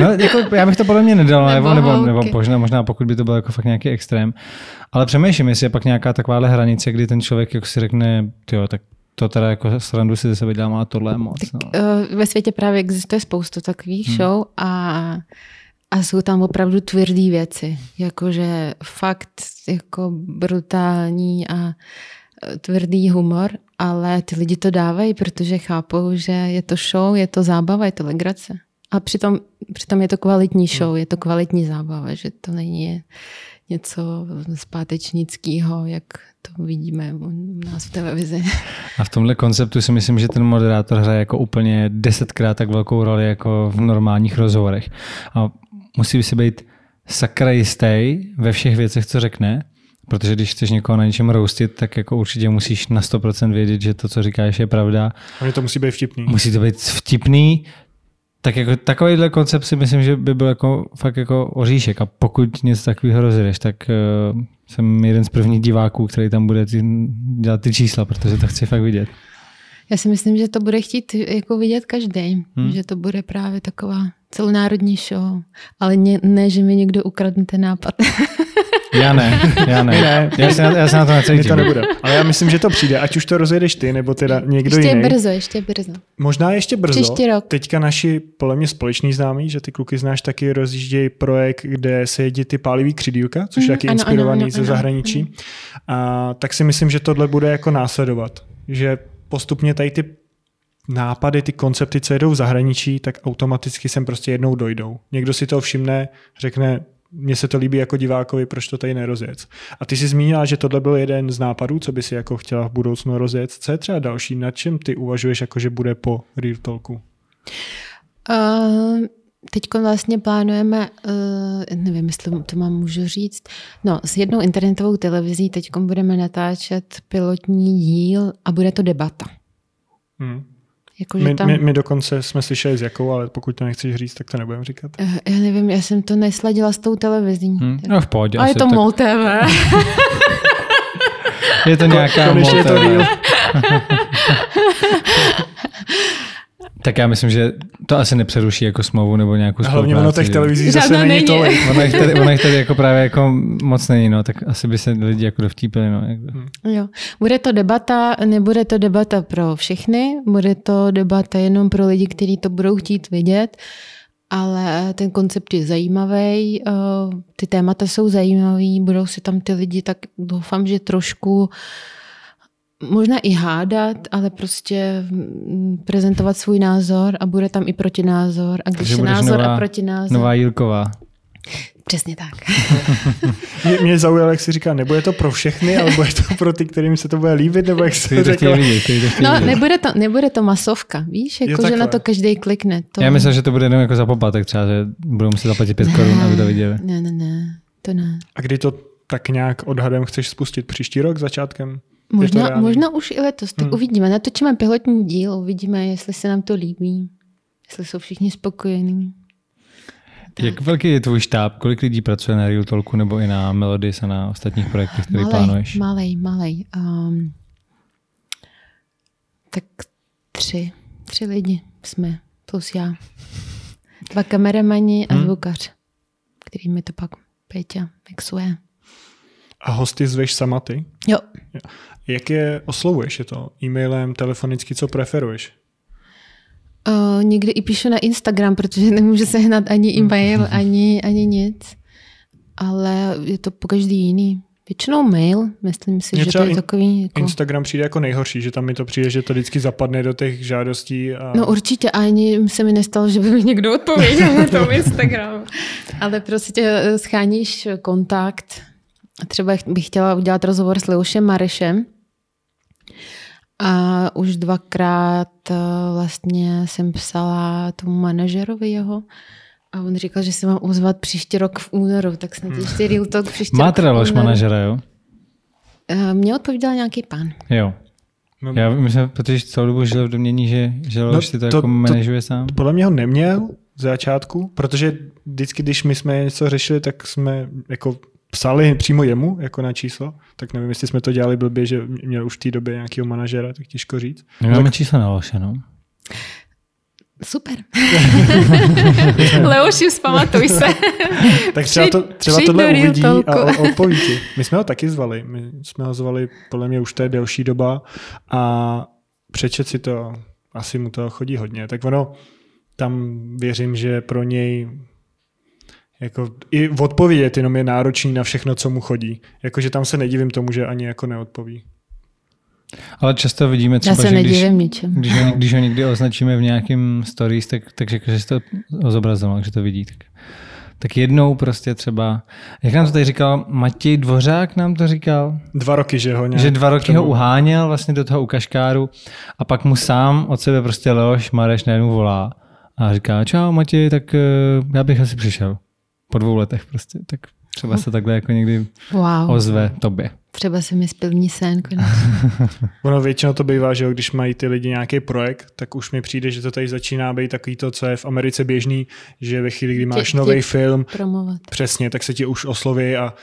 No, jako, já bych to podle mě nedal najevo, Nebo nebo, nebo možná, možná pokud by to byl jako fakt nějaký extrém. Ale přemýšlím, jestli je pak nějaká takováhle hranice, kdy ten člověk jako si řekne, jo, tak to teda jako srandu si ze sebe dělám, ale tohle je moc. No. Eh, Ve světě právě existuje spoustu takových hmm. show a, a jsou tam opravdu tvrdý věci. Jakože fakt jako brutální a tvrdý humor, ale ty lidi to dávají, protože chápou, že je to show, je to zábava, je to legrace. A přitom, přitom je to kvalitní show, je to kvalitní zábava, že to není něco zpátečnického, jak to vidíme u nás v televizi. A v tomhle konceptu si myslím, že ten moderátor hraje jako úplně desetkrát tak velkou roli jako v normálních rozhovorech. A musí si být sakra jistý ve všech věcech, co řekne, protože když chceš někoho na něčem roustit, tak jako určitě musíš na 100% vědět, že to, co říkáš, je pravda. A to musí být vtipný. Musí to být vtipný, tak jako takovýhle koncept si myslím, že by byl jako, fakt jako oříšek a pokud něco takového rozjedeš, tak uh, jsem jeden z prvních diváků, který tam bude ty, dělat ty čísla, protože to chci fakt vidět. Já si myslím, že to bude chtít jako vidět každý, hmm. že to bude právě taková celonárodní show, ale ne, ne že mi někdo ukradne ten nápad. Já ne, já ne. ne. Já, se na, já se na to necítím. to nebude. Ale já myslím, že to přijde, ať už to rozjedeš ty, nebo teda někdo ještě jiný. brzo, ještě brzo. Možná ještě brzo. Příští rok. Teďka naši, podle mě společní známí, že ty kluky znáš, taky rozjíždějí projekt, kde se jedí ty pálivý křidílka, což je Mhm, taky ano, inspirovaný ano, ze ano, zahraničí. A tak si myslím, že tohle bude jako následovat. Že postupně tady ty nápady, ty koncepty, co jedou v zahraničí, tak automaticky sem prostě jednou dojdou. Někdo si to všimne, řekne, mně se to líbí jako divákovi, proč to tady nerozjet. A ty jsi zmínila, že tohle byl jeden z nápadů, co by si jako chtěla v budoucnu rozjet. Co je třeba další, nad čem ty uvažuješ, jako že bude po Real Talku? Uh, Teď vlastně plánujeme, uh, nevím, jestli to mám můžu říct, no s jednou internetovou televizí teď budeme natáčet pilotní díl a bude to debata. Hmm. Jako, My, tam, my, my dokonce jsme slyšeli s jakou, ale pokud to nechceš říct, tak to nebudeme říkat. Eh, Já nevím, já jsem to nesladila s tou televizí. Hm, no v pohodě. A je to tak- MOL TV. Je to nějaká motel. real. Tak já myslím, že to asi nepřeruší jako smlouvu nebo nějakou spolupráci. Hlavně ono těch televizí zase není není. tolik. Ono jich tady, ono jich tady jako právě jako moc není, no, tak asi by se lidi jako dovtípili. No, jako. Jo. Bude to debata, nebude to debata pro všechny, bude to debata jenom pro lidi, kteří to budou chtít vidět, ale ten koncept je zajímavý, eh, ty témata jsou zajímavý, budou si tam ty lidi, tak doufám, že trošku možná i hádat, ale prostě mm, prezentovat svůj názor a bude tam i protinázor. A když Takže je názor nová- a protinázor. Nová Jílková. Přesně tak. Mě, mě zaujalo, jak si říká, nebude to pro všechny, ale bude to pro ty, kterým se to bude líbit, nebo jak se to řekla. vidět, to No, nebude to, nebude to masovka, víš, jako, že na to každý klikne. To... Já myslím, že to bude jenom jako za poplatek třeba, že budou muset zaplatit 5 korun, aby to viděli. Ne, ne, ne, to ne. A kdy to tak nějak odhadem chceš spustit? Příští rok začátkem? Možná, možná už i letos, tak Hmm. uvidíme. Natočíme pilotní díl, uvidíme, jestli se nám to líbí, jestli jsou všichni spokojení. Jak velký je tvůj štáb? Kolik lidí pracuje na Real Talku nebo i na Melodis a na ostatních projektech, které Malej, plánuješ? malej, malej. Um, tak tři. Tři lidi jsme, plus já. Dva kameramani a Hmm. zvukař, který mi to pak Péťa mixuje. A hosty zveš sama ty? Jo, Jak je oslovuješ? Je to e-mailem, telefonicky, co preferuješ? Uh, někdy i píšu na Instagram, protože nemůžu sehnat ani e-mail, ani, ani nic. Ale je to po každý jiný. Většinou mail, myslím si, Mně že to je in- takový... Jako... Instagram přijde jako nejhorší, že tam mi to přijde, že to vždycky zapadne do těch žádostí. A... No určitě, ani se mi nestalo, že by mi někdo odpověděl na tom Instagramu. Ale prostě eh, scháníš kontakt. Třeba bych chtěla udělat rozhovor s Leušem Marešem. A už dvakrát eh, vlastně jsem psala tomu manažerovi jeho. A on říkal, že se mám ozvat příští rok v únoru, tak snad ještě Real Talk příští Máte rok v únoru. manažera, jo? Eh, Mně odpověděl nějaký pán. Jo. No, Já myslím, protože celou dobu žil v domění, že, že Leoš si to, to- jako to- manažuje sám. Podle mě ho neměl z začátku, protože vždycky, když my jsme něco řešili, tak jsme jako psali přímo jemu, jako na číslo, tak nevím, jestli jsme to dělali blbě, že měl už v té době nějakého manažera, tak těžko říct. My máme číslo na Leoše, no. Super. Leoši, vzpamatuj se. Tak třeba, to, třeba přijď tohle uvidí Talku. a odpoví ti. My jsme ho taky zvali. My jsme ho zvali, podle mě už to je delší doba a přečet si to, asi mu to chodí hodně. Tak ono, tam věřím, že pro něj jako i odpovědět jenom je náročný na všechno, co mu chodí. Jakože tam se nedivím tomu, že ani jako neodpoví. Ale často vidíme Já třeba, se že když, ničem. když, ho, když ho někdy označíme v nějakým stories, tak, tak řekl, že si to zobrazoval, že to vidí. Tak, tak jednou prostě třeba, jak nám to tady říkal, Matěj Dvořák nám to říkal, Dva roky, že ho nějak že dva roky tomu- ho uháněl vlastně do toho ukaškáru a pak mu sám od sebe prostě Leoš Mareš najednou volá a říká, čau Matěj, tak eh, já bych asi přišel. Po dvou letech prostě, tak třeba se takhle jako někdy Wow. ozve tobě. Třeba se mi splní sen konečně. Ono většinou to bývá, že jo, když mají ty lidi nějaký projekt, tak už mi přijde, že to tady začíná být takový to, co je v Americe běžný, že ve chvíli, kdy máš nový film, Promovat. přesně, tak se ti už osloví a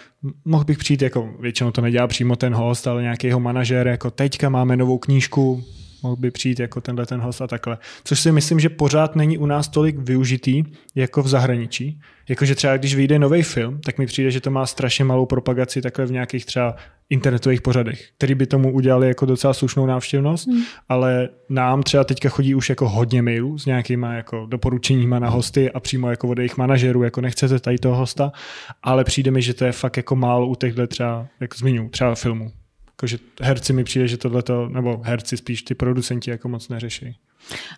mohl bych přijít, jako většinou to nedělá přímo ten host, ale nějaký jeho manažer, jako teďka máme novou knížku, mohl by přijít jako tenhle ten host a takhle. Což si myslím, že pořád není u nás tolik využitý jako v zahraničí. Jakože třeba když vyjde nový film, tak mi přijde, že to má strašně malou propagaci takhle v nějakých třeba internetových pořadech, který by tomu udělali jako docela slušnou návštěvnost, hmm. ale nám třeba teďka chodí už jako hodně mailů s nějakýma jako doporučeníma na hosty a přímo jako od jejich manažerů, jako nechcete tady toho hosta, ale přijde mi, že to je fakt jako málo u těchto třeba, jak zmiňu, třeba filmů. Jakože herci mi přijde, že tohleto, nebo herci spíš ty producenti jako moc neřeší.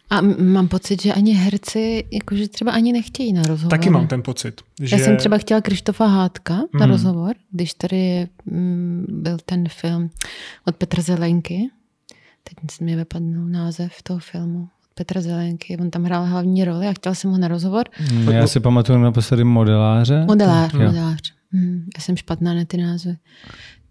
A mám pocit, že ani herci, jakože třeba ani nechtějí na rozhovor. Taky mám ten pocit, že... Já jsem třeba chtěla Krištofa Hádka na Mm. rozhovor, když tady mm, byl ten film od Petra Zelenky. Teď mi vypadnul název toho filmu. Od Petra Zelenky. On tam hrál hlavní roli a chtěla jsem ho na rozhovor. Mm, Já si pamatuju naposledy modeláře. Modelář, Jo. modelář. Mm, já jsem špatná na ty názvy.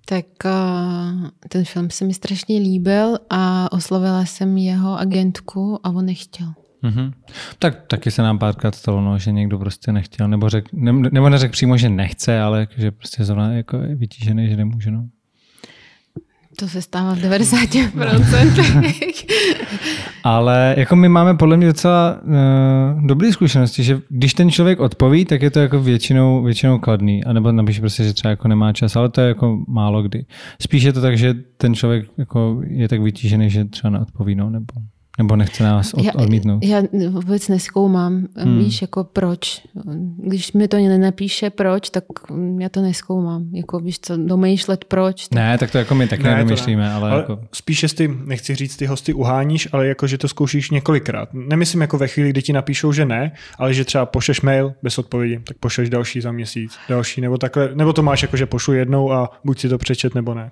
Tak uh, ten film se mi strašně líbil a oslovila jsem jeho agentku a on nechtěl. Mhm. Tak taky se nám párkrát stalo, no, že někdo prostě nechtěl, nebo, řek, ne, nebo neřekl přímo, že nechce, ale že prostě zrovna jako je vytížený, že nemůže. No. To se stává v 90%. Ale jako my máme podle mě docela uh, dobré zkušenosti, že když ten člověk odpoví, tak je to jako většinou, většinou kladný. A nebo napíše prostě, že třeba jako nemá čas, ale to je jako málo kdy. Spíš je to tak, že ten člověk jako je tak vytížený, že třeba neodpoví, no, nebo, nebo nechce nás od, odmítnout. Já, já vůbec neskoumám, hmm. víš, jako proč. Když mi to nenapíše proč, tak já to neskoumám. Jako víš co, domýšlet proč. Tak... Ne, tak to jako my taky Ne, nedomýšlíme, ne. ale, ale jako... spíš jestli, nechci říct, ty hosty uháníš, ale jako, že to zkoušíš několikrát. Nemyslím jako ve chvíli, kdy ti napíšou, že ne, ale že třeba pošleš mail bez odpovědi, tak pošleš další za měsíc, další, nebo takhle, nebo to máš jako, že pošlu jednou a buď si to přečet, nebo ne.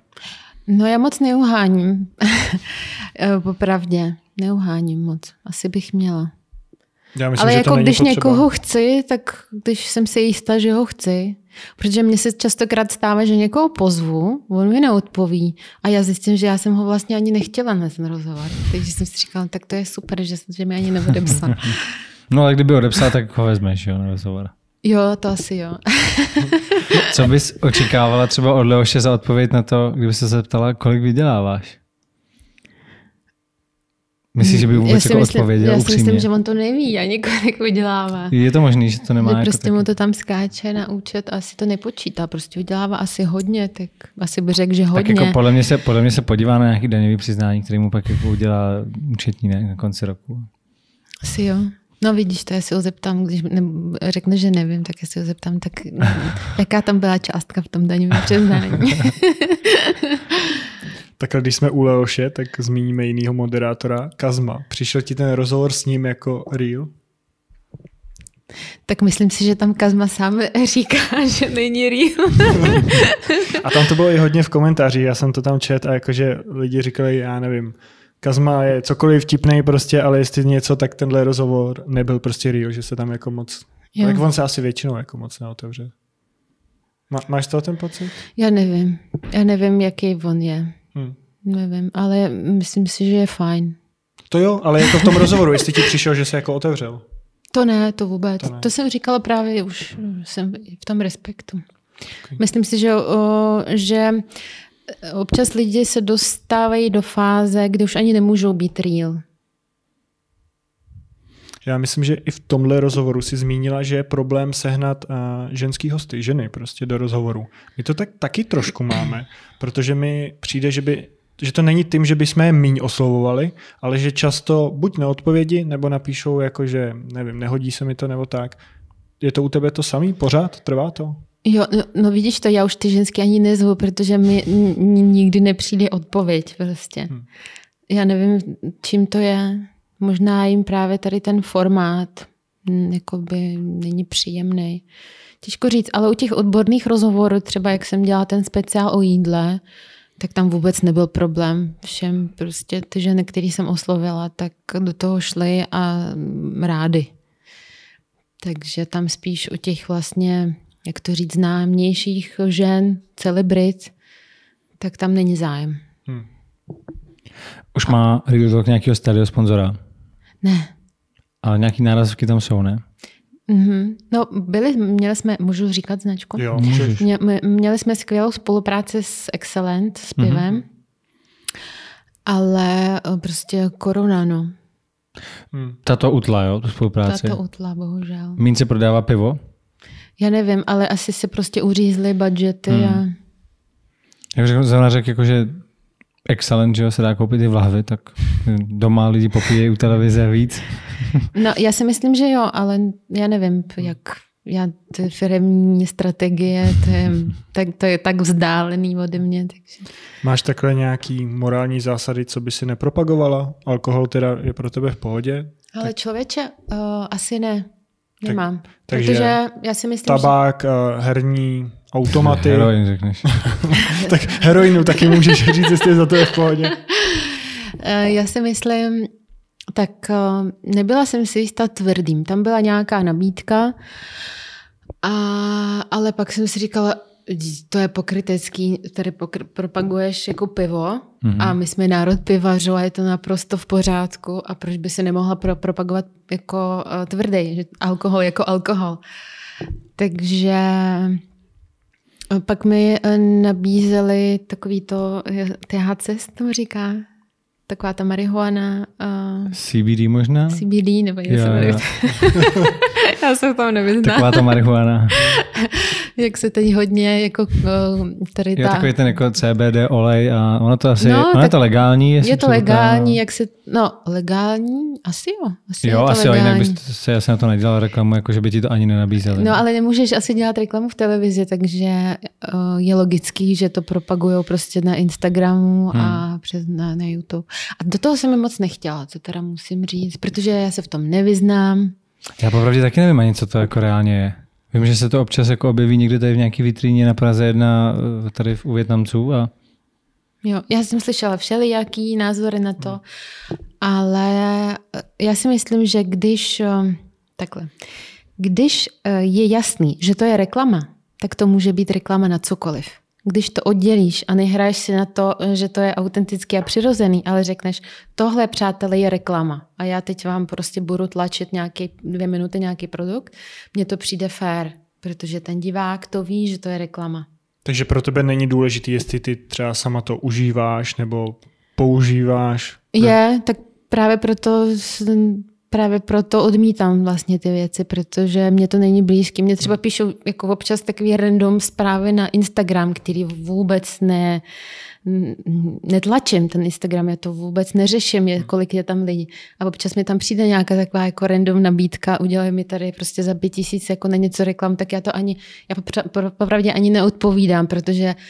No já moc neuháním. Popravdě, neuháním moc. Asi bych měla. Já myslím, Ale že jako to když potřeba. někoho chci, tak když jsem si jistá, že ho chci, protože mně se častokrát stává, že někoho pozvu, on mi neodpoví a já zjistím, že já jsem ho vlastně ani nechtěla na ten rozhovor. Takže jsem si říkala, tak to je super, že, že mi ani nebude psat. No ale kdyby odepsal, tak ho vezmeš, jo, na rozhovor. Jo, to asi jo. Co bys očekávala třeba od Leoše za odpověď na to, kdyby se zeptala, kolik vyděláváš? Myslíš, že by vůbec já si jako myslím, odpověděl Já si upřímně? myslím, že on to neví a kolik vydělává. Je to možný, že to nemá Že jako prostě taky. mu to tam skáče na účet a asi to nepočítá. Prostě vydělává asi hodně, tak asi by řekl, že Tak hodně. jako podle mě, se, podle mě se podívá na nějaký daňový přiznání, který mu pak jako udělá účetní ne, na konci roku. Asi jo. No vidíš, to já si ho zeptám, když ne, řekne, že nevím, tak já si ho zeptám, tak jaká tam byla částka v tom daňovém přiznání. Takhle, když jsme u Leoše, tak zmíníme jinýho moderátora, Kazma. Přišel ti ten rozhovor s ním jako real? tak myslím si, že tam Kazma sám říká, že není real. A tam to bylo i hodně v komentářích, já jsem to tam čet a jakože lidi říkali, já nevím, Kazma je cokoliv vtipný prostě, ale jestli něco, tak tenhle rozhovor nebyl prostě real, že se tam jako moc, Jo. tak on se asi většinou jako moc neotevře. Má, máš to ten pocit? Já nevím. Já nevím, jaký on je. Hm. Nevím, ale myslím si, že je fajn. To jo, ale jako v tom rozhovoru, jestli ti přišel, že se jako otevřel. To ne, to vůbec. To ne. to jsem říkala právě už jsem v tom respektu. Myslím si, že, o, že občas lidi se dostávají do fáze, kdy už ani nemůžou být real. Já myslím, že i v tomhle rozhovoru si zmínila, že je problém sehnat uh, ženský hosty, ženy prostě do rozhovoru. My to tak taky trošku máme, protože mi přijde, že by že to není tím, že bychom je míň oslovovali, ale že často buď neodpovědi, nebo napíšou jako, že nevím, nehodí se mi to, nebo tak. Je to u tebe to samý? Pořád? Trvá to? Jo, no, no vidíš to, já už ty ženské ani nezvu, protože mi nikdy nepřijde odpověď prostě. Hmm. Já nevím, čím to je. Možná jim právě tady ten formát mm, jakoby není příjemný. Těžko říct, ale u těch odborných rozhovorů, třeba jak jsem dělala ten speciál o jídle, tak tam vůbec nebyl problém. Všem prostě ty ženy, které jsem oslovila, tak do toho šly a mm, rády. Takže tam spíš u těch vlastně, jak to říct, známějších žen, celebrit, tak tam není zájem. Hm. Už má Talk nějakého stálého sponzora, Ne. ale nějaký nárazovky tam jsou, ne? Mhm. No, byli, měli jsme, můžu říkat značku? Jo, Můžeš. Mě, měli jsme skvělou spolupráci s Excellent, s pivem, mm-hmm. ale eh, prostě korona, no. Hm. Tato utla, jo, tu spolupráci. Ta to utla, bohužel. Mín se prodává pivo. Já nevím, ale asi se prostě uřízly budžety Hmm. a Jak řekl, zrovna řekl, jako, že excellent, že jo, se dá koupit i v lahvi, tak doma lidi popíjejí u televize víc. No, já si myslím, že jo, ale já nevím, jak já ty firmní strategie, to je, tak, to je tak vzdálený ode mě. Takže. Máš takhle nějaký morální zásady, co by si nepropagovala? Alkohol teda je pro tebe v pohodě? Ale člověče, uh, asi ne. Nemám. takže protože já si myslím, Tabák, eh, herní automaty. Heroin, řekneš. tak heroinu taky můžeš říct, jestli je za to je v pohodě. uh, já si myslím, tak uh, nebyla jsem si jistá tvrdým. Tam byla nějaká nabídka, a, ale pak jsem si říkala, to je pokrytecký, tady pokr- propaguješ jako pivo mm-hmm. a my jsme národ pivařů a je to naprosto v pořádku a proč by se nemohla pro- propagovat jako uh, tvrdý, že alkohol jako alkohol. Takže pak mi eh, nabízeli takový to eh, THC, se tomu říká, taková ta marihuana, uh, CBD možná? CBD, nebo něco. Jo. nevím. Já se v tom nevyznám. Taková ta marihuana. Jak se teď hodně jako eh, tady Je ta... takový ten jako CBD olej a ono to asi, No, no, ono je to legální. je to legální, jak se... No, legální? Asi jo. Asi Jo, je to asi jo, legální. jinak bys se asi na to nedělal reklamu, jako že by ti to ani nenabízeli. No ale nemůžeš asi dělat reklamu v televizi, takže uh, je logický, že to propagují prostě na Instagramu hmm. a přes na, na YouTube. A do toho jsem moc nechtěla, co teda musím říct, protože já se v tom nevyznám. Já popravdě taky nevím ani, co to jako reálně je. Vím, že se to občas jako objeví někde tady v nějaký vitríně na Praze jedna eh, tady u Větnamců a Jo, já jsem slyšela všelijaký názory na to, ale eh, já si myslím, že když eh, takhle, když je jasný, že to je reklama, tak to může být reklama na cokoliv. Když to oddělíš a nehraješ si na to, že to je autentický a přirozený, ale řekneš, tohle, přátelé, je reklama a já teď vám prostě budu tlačit nějaký dvě minuty nějaký produkt, mně to přijde fér, protože ten divák to ví, že to je reklama. Takže pro tebe není důležitý, jestli ty třeba sama to užíváš nebo používáš. Je, tak právě proto právě proto odmítám vlastně ty věci, protože mě to není blízké. Mě třeba píšou jako občas takový random zprávy na Instagram, který vůbec ne, netlačím ten Instagram, já to vůbec neřeším, je, kolik je tam lidí. A občas mi tam přijde nějaká taková jako random nabídka, udělej mi tady prostě za pět tisíc jako na něco reklam, tak já to ani, já popravdě ani neodpovídám, protože uh,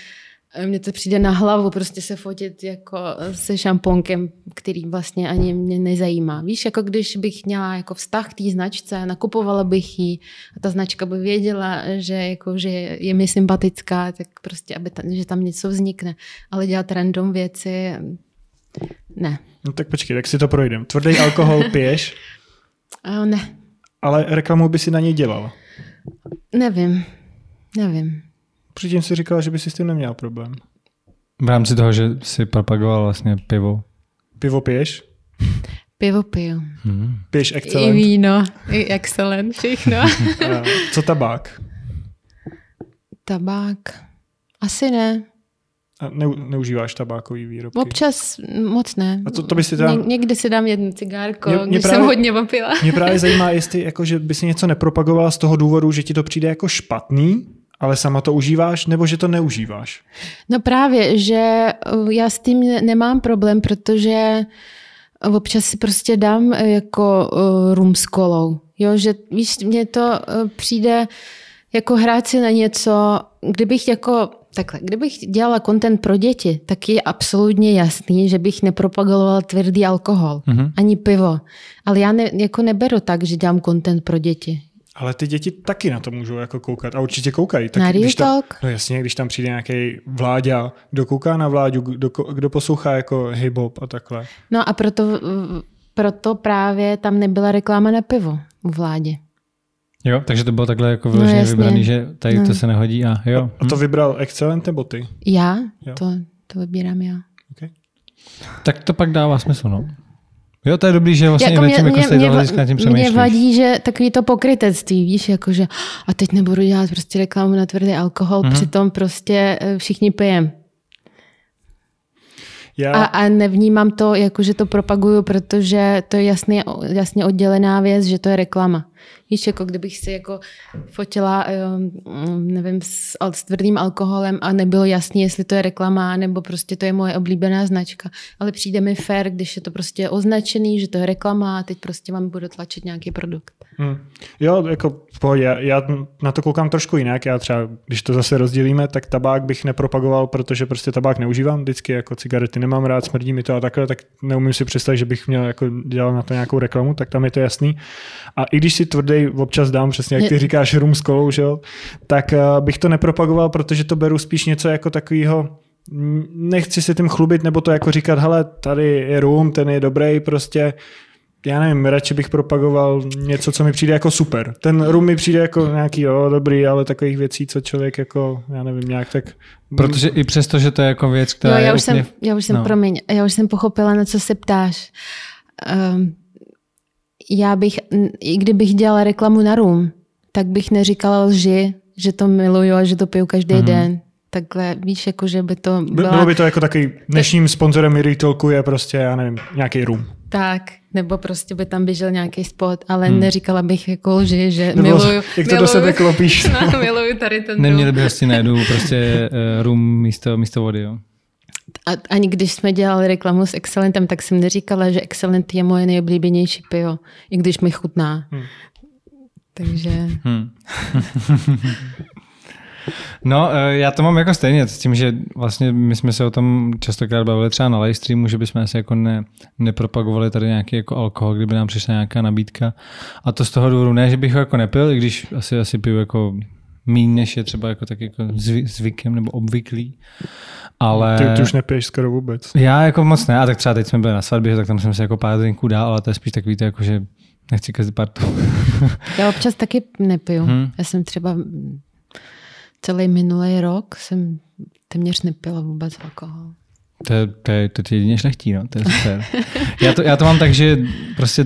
mně to přijde na hlavu prostě se fotit jako se šamponkem, který vlastně ani mě nezajímá. Víš, jako když bych měla jako vztah k té značce, nakupovala bych ji a ta značka by věděla, že, jako, že je mi sympatická, tak prostě, aby tam, že tam něco vznikne. Ale dělat random věci, ne. No tak počkej, tak si to projdem. Tvrdý alkohol piješ? Uh, ne. Ale reklamu by si na něj dělala? Nevím, nevím. Předtím si říkala, že by si s tím neměl problém. V rámci toho, že si propagoval vlastně pivo. Pivo piješ? Pivo piju. Hmm. Piješ Excellent? I víno, i Excellent, všechno. Co tabák? Tabák? Asi ne. A ne, neužíváš tabákový výrobky? Občas moc ne. A to, to by si tam... Ně, někdy si dám jednu cigárko, mě, mě když právě, jsem hodně popila. Mě právě zajímá, jestli jako, že by si něco nepropagovala z toho důvodu, že ti to přijde jako špatný, ale sama to užíváš, nebo že to neužíváš? No právě, že uh, já s tím nemám problém, protože občas si prostě dám uh, jako uh, rum s kolou. Jo, že víš, mně to přijde jako hrát si na něco, kdybych jako Takhle, kdybych dělala content pro děti, tak je absolutně jasný, že bych nepropagovala tvrdý alkohol, mm-hmm. ani pivo. Ale já ne, jako neberu tak, že dělám content pro děti. Ale ty děti taky na to můžou jako koukat a určitě koukají. Tak na když tam, no jasně, když tam přijde nějaký vláďa, kdo kouká na vláďu, kdo, kdo poslouchá jako hip-hop a takhle. No a proto, proto právě tam nebyla reklama na pivo u vládě. Jo, takže to bylo takhle jako vyloženě no, vybraný, že tady no. to se nehodí a jo. A, a to hm. vybral Excellent nebo ty? Já? Jo. To, to vybírám já. Okay. Tak to pak dává smysl, no. Jo, to je dobrý, že vlastně jako mě, mě, mě, mě, tím mě vadí, že takový to pokrytectví, víš, jakože a teď nebudu dělat prostě reklamu na tvrdý alkohol, mm-hmm. přitom prostě eh, všichni pijem. Já... A, a nevnímám to, jako že to propaguju, protože to je jasně, jasně oddělená věc, že to je reklama. Víš, jako kdybych si jako fotila, nevím, s, s tvrdým alkoholem a nebylo jasné, jestli to je reklama, nebo prostě to je moje oblíbená značka. Ale přijde mi fér, když je to prostě označený, že to je reklama a teď prostě vám budu tlačit nějaký produkt. Hmm. Jo, jako pohodě. Já na to koukám trošku jinak. Já třeba, když to zase rozdělíme, tak tabák bych nepropagoval, protože prostě tabák neužívám vždycky, jako cigarety nemám rád, smrdí mi to a takhle, tak neumím si představit, že bych měl jako dělat na to nějakou reklamu, tak tam je to jasný. A i když si tvrdý občas dám, přesně jak ty říkáš, rum s kolou, že jo, tak uh, bych to nepropagoval, protože to beru spíš něco jako takového nechci si tím chlubit, nebo to jako říkat, hele, tady je rum, ten je dobrý, prostě já nevím, radši bych propagoval něco, co mi přijde jako super. Ten rum mi přijde jako nějaký, jo, dobrý, ale takových věcí, co člověk jako, já nevím, nějak tak... Protože i přesto, že to je jako věc, která jo, já už úplně... jsem, já už jsem, no. promiň, já už jsem pochopila, na co se ptáš. Um, já bych, i kdybych dělala reklamu na rum, tak bych neříkala lži, že to miluju a že to piju každý mm-hmm. den. Takhle, víš, jako že by to byla... Bylo by to jako takový dnešním sponzorem Retailku je prostě, já nevím, nějaký rum. Tak, nebo prostě by tam běžel nějaký spot, ale hmm. neříkala bych jako lži, že nebo miluju. Jak to miluju, do sebe klopíš. No, miluju tady ten Neměli by prostě najdu prostě uh, rum místo, místo vody, jo. A ani když jsme dělali reklamu s Excellentem, tak jsem neříkala, že Excellent je moje nejoblíbenější pivo, i když mi chutná. Hmm. Takže... Hmm. No, eh, já to mám jako stejně, s tím, že vlastně my jsme se o tom častokrát bavili třeba na live streamu, že bychom asi jako ne, nepropagovali tady nějaký jako alkohol, kdyby nám přišla nějaká nabídka. A to z toho důvodu ne, že bych ho jako nepil, i když asi, asi piju jako míň, než je třeba jako tak jako zvykem nebo obvyklý. Ale... Ty, ty už nepiješ skoro vůbec. Já jako moc ne, a tak třeba teď jsme byli na svatbě, tak tam jsem si jako pár drinků dal, ale to je spíš takový to jako, že nechci každý partu. Já občas taky nepiju. Hmm. Já jsem třeba celý minulý rok jsem téměř nepila vůbec alkohol. To, je, to, je, to je jedině šlechtí, no. to je super. já, to, já to mám tak, že prostě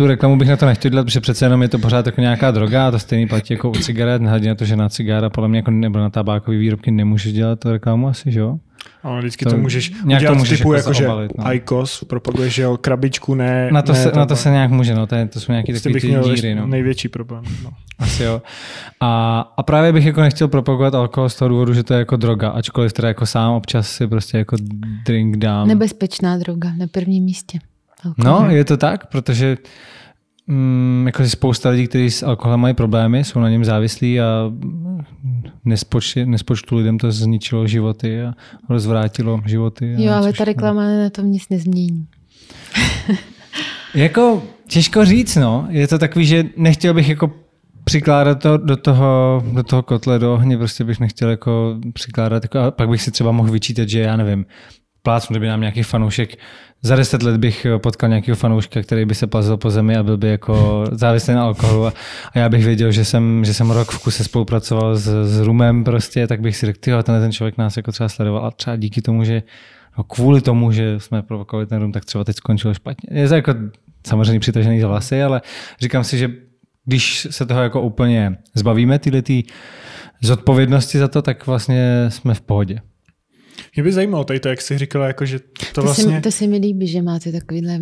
tu reklamu bych na to nechtěl dělat, protože přece jenom je to pořád jako nějaká droga a to stejný platí jako u cigaret, nehledě na to, že na cigára podle mě jako, nebo na tabákové výrobky nemůžeš dělat tu reklamu asi, že jo? Ale vždycky To- to, můžeš nějak to můžeš typu, jako jako, že zaobalit, no. IQOS propaguje, že jo, krabičku ne. Na to, ne, se, na to se nějak může, no, to, je, to jsou tím takové bych ty měl díry. No. největší problém. No. Asi jo. A, a právě bych jako nechtěl propagovat alkohol z toho důvodu, že to je jako droga, ačkoliv teda jako sám občas si prostě jako drink dám. Nebezpečná droga na prvním místě. No, Alkohol. je to tak, protože mm, jako spousta lidí, kteří s alkoholem mají problémy, jsou na něm závislí a nespoč, nespočtu lidem to zničilo životy a rozvrátilo životy. A Jo, ale ta reklama na tom nic nezmění. Jako těžko říct, no. Je to takový, že nechtěl bych jako přikládat to do toho, do toho kotle, do ohně, prostě bych nechtěl jako přikládat, jako, a pak bych si třeba mohl vyčítat, že já nevím, plácnu, kdyby nám nějaký fanoušek, za deset let bych potkal nějakého fanouška, který by se plazil po zemi a byl by jako závislý na alkoholu a, a já bych věděl, že jsem, že jsem rok v kuse spolupracoval s, s Rumem prostě, tak bych si řekl, tyjo, tenhle ten člověk nás jako třeba sledoval a třeba díky tomu, že no kvůli tomu, že jsme provokovali ten rum, tak třeba teď skončilo špatně. Je to jako samozřejmě přitažený za vlasy, ale říkám si, že když se toho jako úplně zbavíme, tyhle ty zodpovědnosti za to, tak vlastně jsme v pohodě. Mě by zajímalo tady to, jak jsi říkala, jako, že to To, vlastně... se, to se mi líbí, že máte takovýhle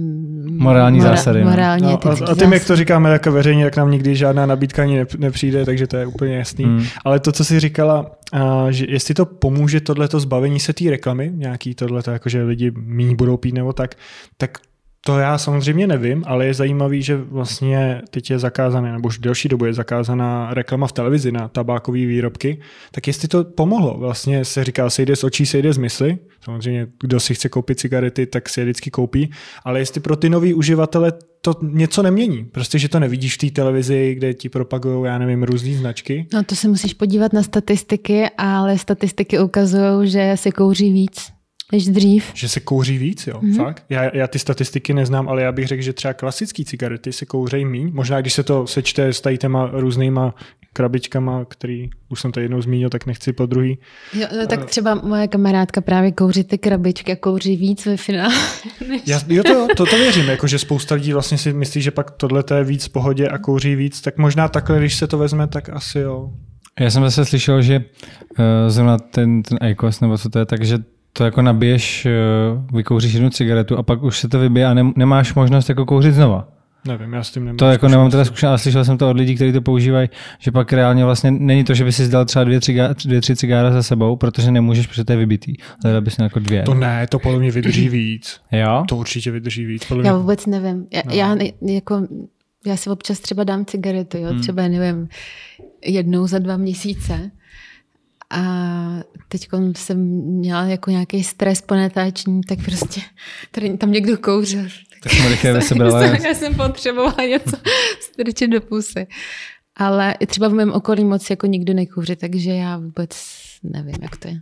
Morální zásady, no. Morálně No, a, a tím, jak to říkáme jako veřejně, tak nám nikdy žádná nabídka ani nep- nepřijde, takže to je úplně jasný. Hmm. Ale to, co jsi říkala, a, že jestli to pomůže tohleto zbavení se té reklamy, nějaký tohleto, jako že lidi méně budou pít nebo tak, tak to já samozřejmě nevím, ale je zajímavý, že vlastně teď je zakázané, nebo už delší dobu je zakázaná reklama v televizi na tabákové výrobky, tak jestli to pomohlo, vlastně se říká, sejde z očí, sejde z mysli, samozřejmě kdo si chce koupit cigarety, tak si je vždycky koupí, ale jestli pro ty nový uživatele to něco nemění, prostě, že to nevidíš v té televizi, kde ti propagují, já nevím, různé značky, No to se musíš podívat na statistiky, ale statistiky ukazují, že se kouří víc než dřív. že se kouří víc, jo, mm-hmm. fakt. Já, já ty statistiky neznám, ale já bych řekl, že třeba klasické cigarety se kouřejí míň. Možná, když se to sečte s tady těma různýma krabičkama, který už jsem to jednou zmínil, tak nechci po druhý. Jo, no, tak třeba moje kamarádka právě kouří ty krabičky a kouří víc ve finále. než- Já, jo, to, to, to věřím, jako, že spousta lidí vlastně si myslí, že pak tohle je víc v pohodě a kouří víc, tak možná takhle, když se to vezme, tak asi jo. Já jsem zase slyšel, že uh, zrovna ten, ten IQOS, nebo co to je, takže to jako nabiješ, uh, vykouříš jednu cigaretu a pak už se to vybije a ne, nemáš možnost jako kouřit znova. Nevím, já s tím nemám To jako nemám teda zkušenosti. zkušenost, ale slyšel jsem to od lidí, kteří to používají, že pak reálně vlastně není to, že by si zdal třeba dvě, tři, dvě tři cigára za sebou, protože nemůžeš, protože to je vybitý. Ale dal bys jako dvě. To ne, to podle mě vydrží víc. Jo? To určitě vydrží víc. Podle mě. Já vůbec nevím. Já, No. já, ne- jako, já si občas třeba dám cigaretu, jo? třeba nevím, jednou za dva měsíce. A teď jsem měla jako nějaký stres po natáčení, tak prostě tady, tam někdo kouřil. Tak jsme rychle jsem, vysebrala. já jsem potřebovala něco strčit do pusy. Ale i třeba v mém okolí moc jako nikdo nekouří, takže já vůbec nevím, jak to je.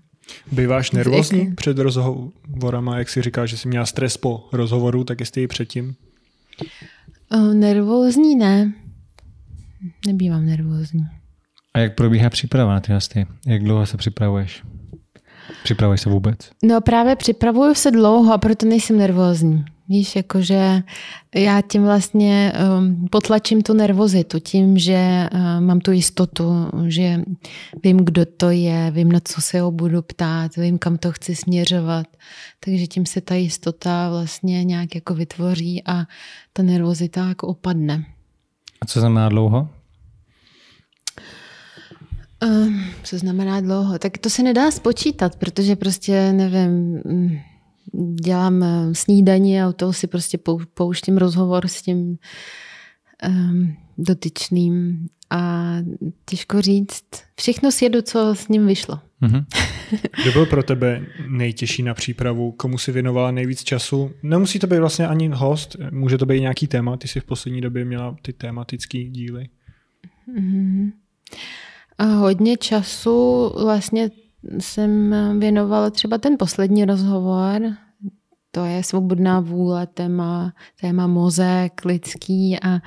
Býváš nervózní Jak- před rozhovorama, jak si říkáš, že jsi měla stres po rozhovoru, tak jestli i předtím? O, nervózní ne. Nebývám nervózní. A jak probíhá příprava na ty hosty? Jak dlouho se připravuješ? Připravuješ se vůbec? No právě připravuju se dlouho a proto nejsem nervózní. Víš, jakože já tím vlastně um, potlačím tu nervozitu, tím, že uh, mám tu jistotu, že vím, kdo to je, vím, na co se ho budu ptát, vím, kam to chci směřovat. Takže tím se ta jistota vlastně nějak jako vytvoří a ta nervozita jako opadne. A co znamená dlouho? Um, co znamená dlouho? Tak to se nedá spočítat, protože prostě, nevím, mm, dělám eh, snídaní a u toho si prostě pou- pouštím rozhovor s tím um, dotyčným a těžko říct. Všechno sjedu, co s ním vyšlo. Mhm. Kdo byl pro tebe nejtěžší na přípravu? Komu si věnovala nejvíc času? Nemusí to být vlastně ani host, může to být nějaký téma. Ty jsi v poslední době měla ty tematické díly. Mhm. A hodně času vlastně jsem věnovala třeba ten poslední rozhovor, to je svobodná vůle, téma, téma mozek lidský a, a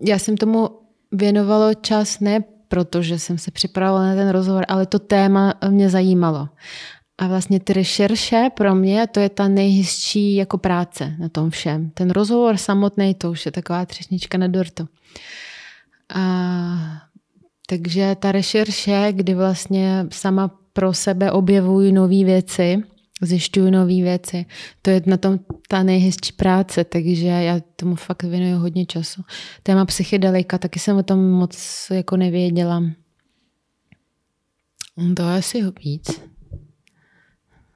já jsem tomu věnovala čas ne protože jsem se připravovala na ten rozhovor, ale to téma mě zajímalo. A vlastně ty rešerše pro mě, to je ta nejhezčí jako práce na tom všem. Ten rozhovor samotný, to už je taková třešnička na dortu. A takže ta rešerše, kdy vlastně sama pro sebe objevuju nové věci, zjišťuju nové věci. To je na tom ta nejhezčí práce, takže já tomu fakt věnuju hodně času. Téma psychedelika, taky jsem o tom moc jako nevěděla. To je asi víc.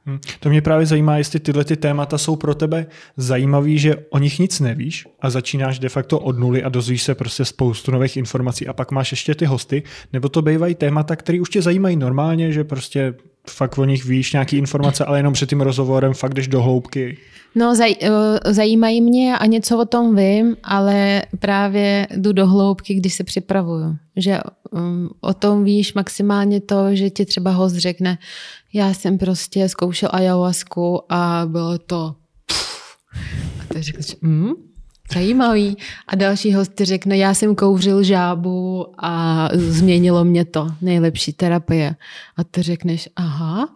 Hm. To mě právě zajímá, jestli tyhle ty témata jsou pro tebe zajímavý, že o nich nic nevíš a začínáš de facto od nuly a dozvíš se prostě spoustu nových informací a pak máš ještě ty hosty, nebo to bývají témata, které už tě zajímají normálně, že prostě fakt o nich víš nějaký informace, ale jenom před tím rozhovorem fakt jdeš do hloubky. No, zaj, eh, zajímají mě a něco o tom vím, ale právě jdu do hloubky, když se připravuju. Že um, o tom víš maximálně to, že ti třeba host řekne, já jsem prostě zkoušel ayahuasku a bylo to a ty řekneš, mm, zajímavý. A další host řekne, já jsem kouřil žábu a změnilo mě to, nejlepší terapie. A ty řekneš, aha.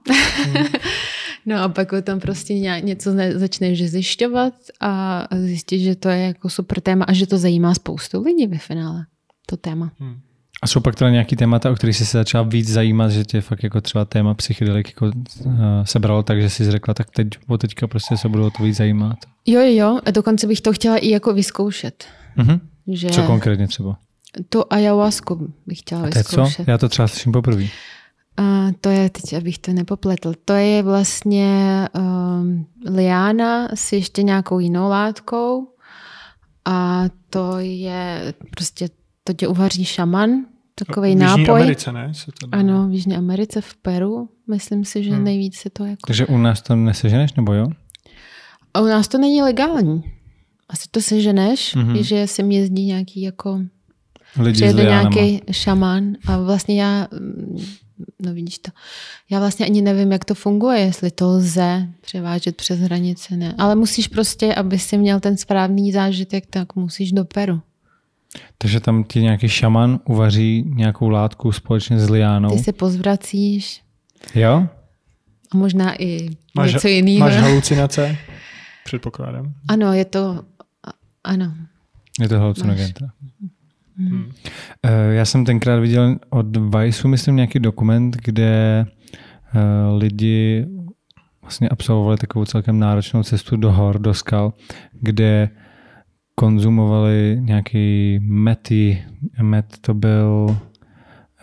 Mm. no a pak o tom prostě něco začneš zjišťovat a zjistíš, že to je jako super téma a že to zajímá spoustu lidí ve finále, to téma. Hmm. A jsou pak teda nějaký témata, o kterých jsi se začala víc zajímat, že tě fakt jako třeba téma psychedelik jako uh, sebralo tak, že jsi řekla, tak teď, od teďka prostě se budu o to víc zajímat. Jo, jo, a dokonce bych to chtěla i jako vyzkoušet. Uh-huh. Že Co konkrétně třeba? To ayahuasku bych chtěla a vyzkoušet. co? Já to třeba slyším poprvé. A to je, teď abych to nepopletl, to je vlastně um, liána s ještě nějakou jinou látkou a to je prostě to tě uvaří šaman, takový nápoj. V Jižní Americe, ne? Se to ano, v Jižní Americe, v Peru. Myslím si, že hmm. nejvíc se to jako... Takže u nás to neseženeš, nebo jo? A u nás to není legální. Asi to seženeš, mm-hmm. že sem jezdí nějaký jako... Lidi přijede nějaký šaman a vlastně já, no vidíš to, já vlastně ani nevím, jak to funguje, jestli to lze převážet přes hranice, ne. Ale musíš prostě, aby si měl ten správný zážitek, tak musíš do Peru. Takže tam ti nějaký šaman uvaří nějakou látku společně s liánou. Ty se pozvracíš. Jo? A možná i máš, něco jiného. Máš halucinace? Předpokládám. Ano, je to... Ano. Je to halucinogen. Hmm. Já jsem tenkrát viděl od Viceu, myslím, nějaký dokument, kde eh, lidi vlastně absolvovali takovou celkem náročnou cestu do hor, do skal, kde konzumovali nějaký mety, met to byl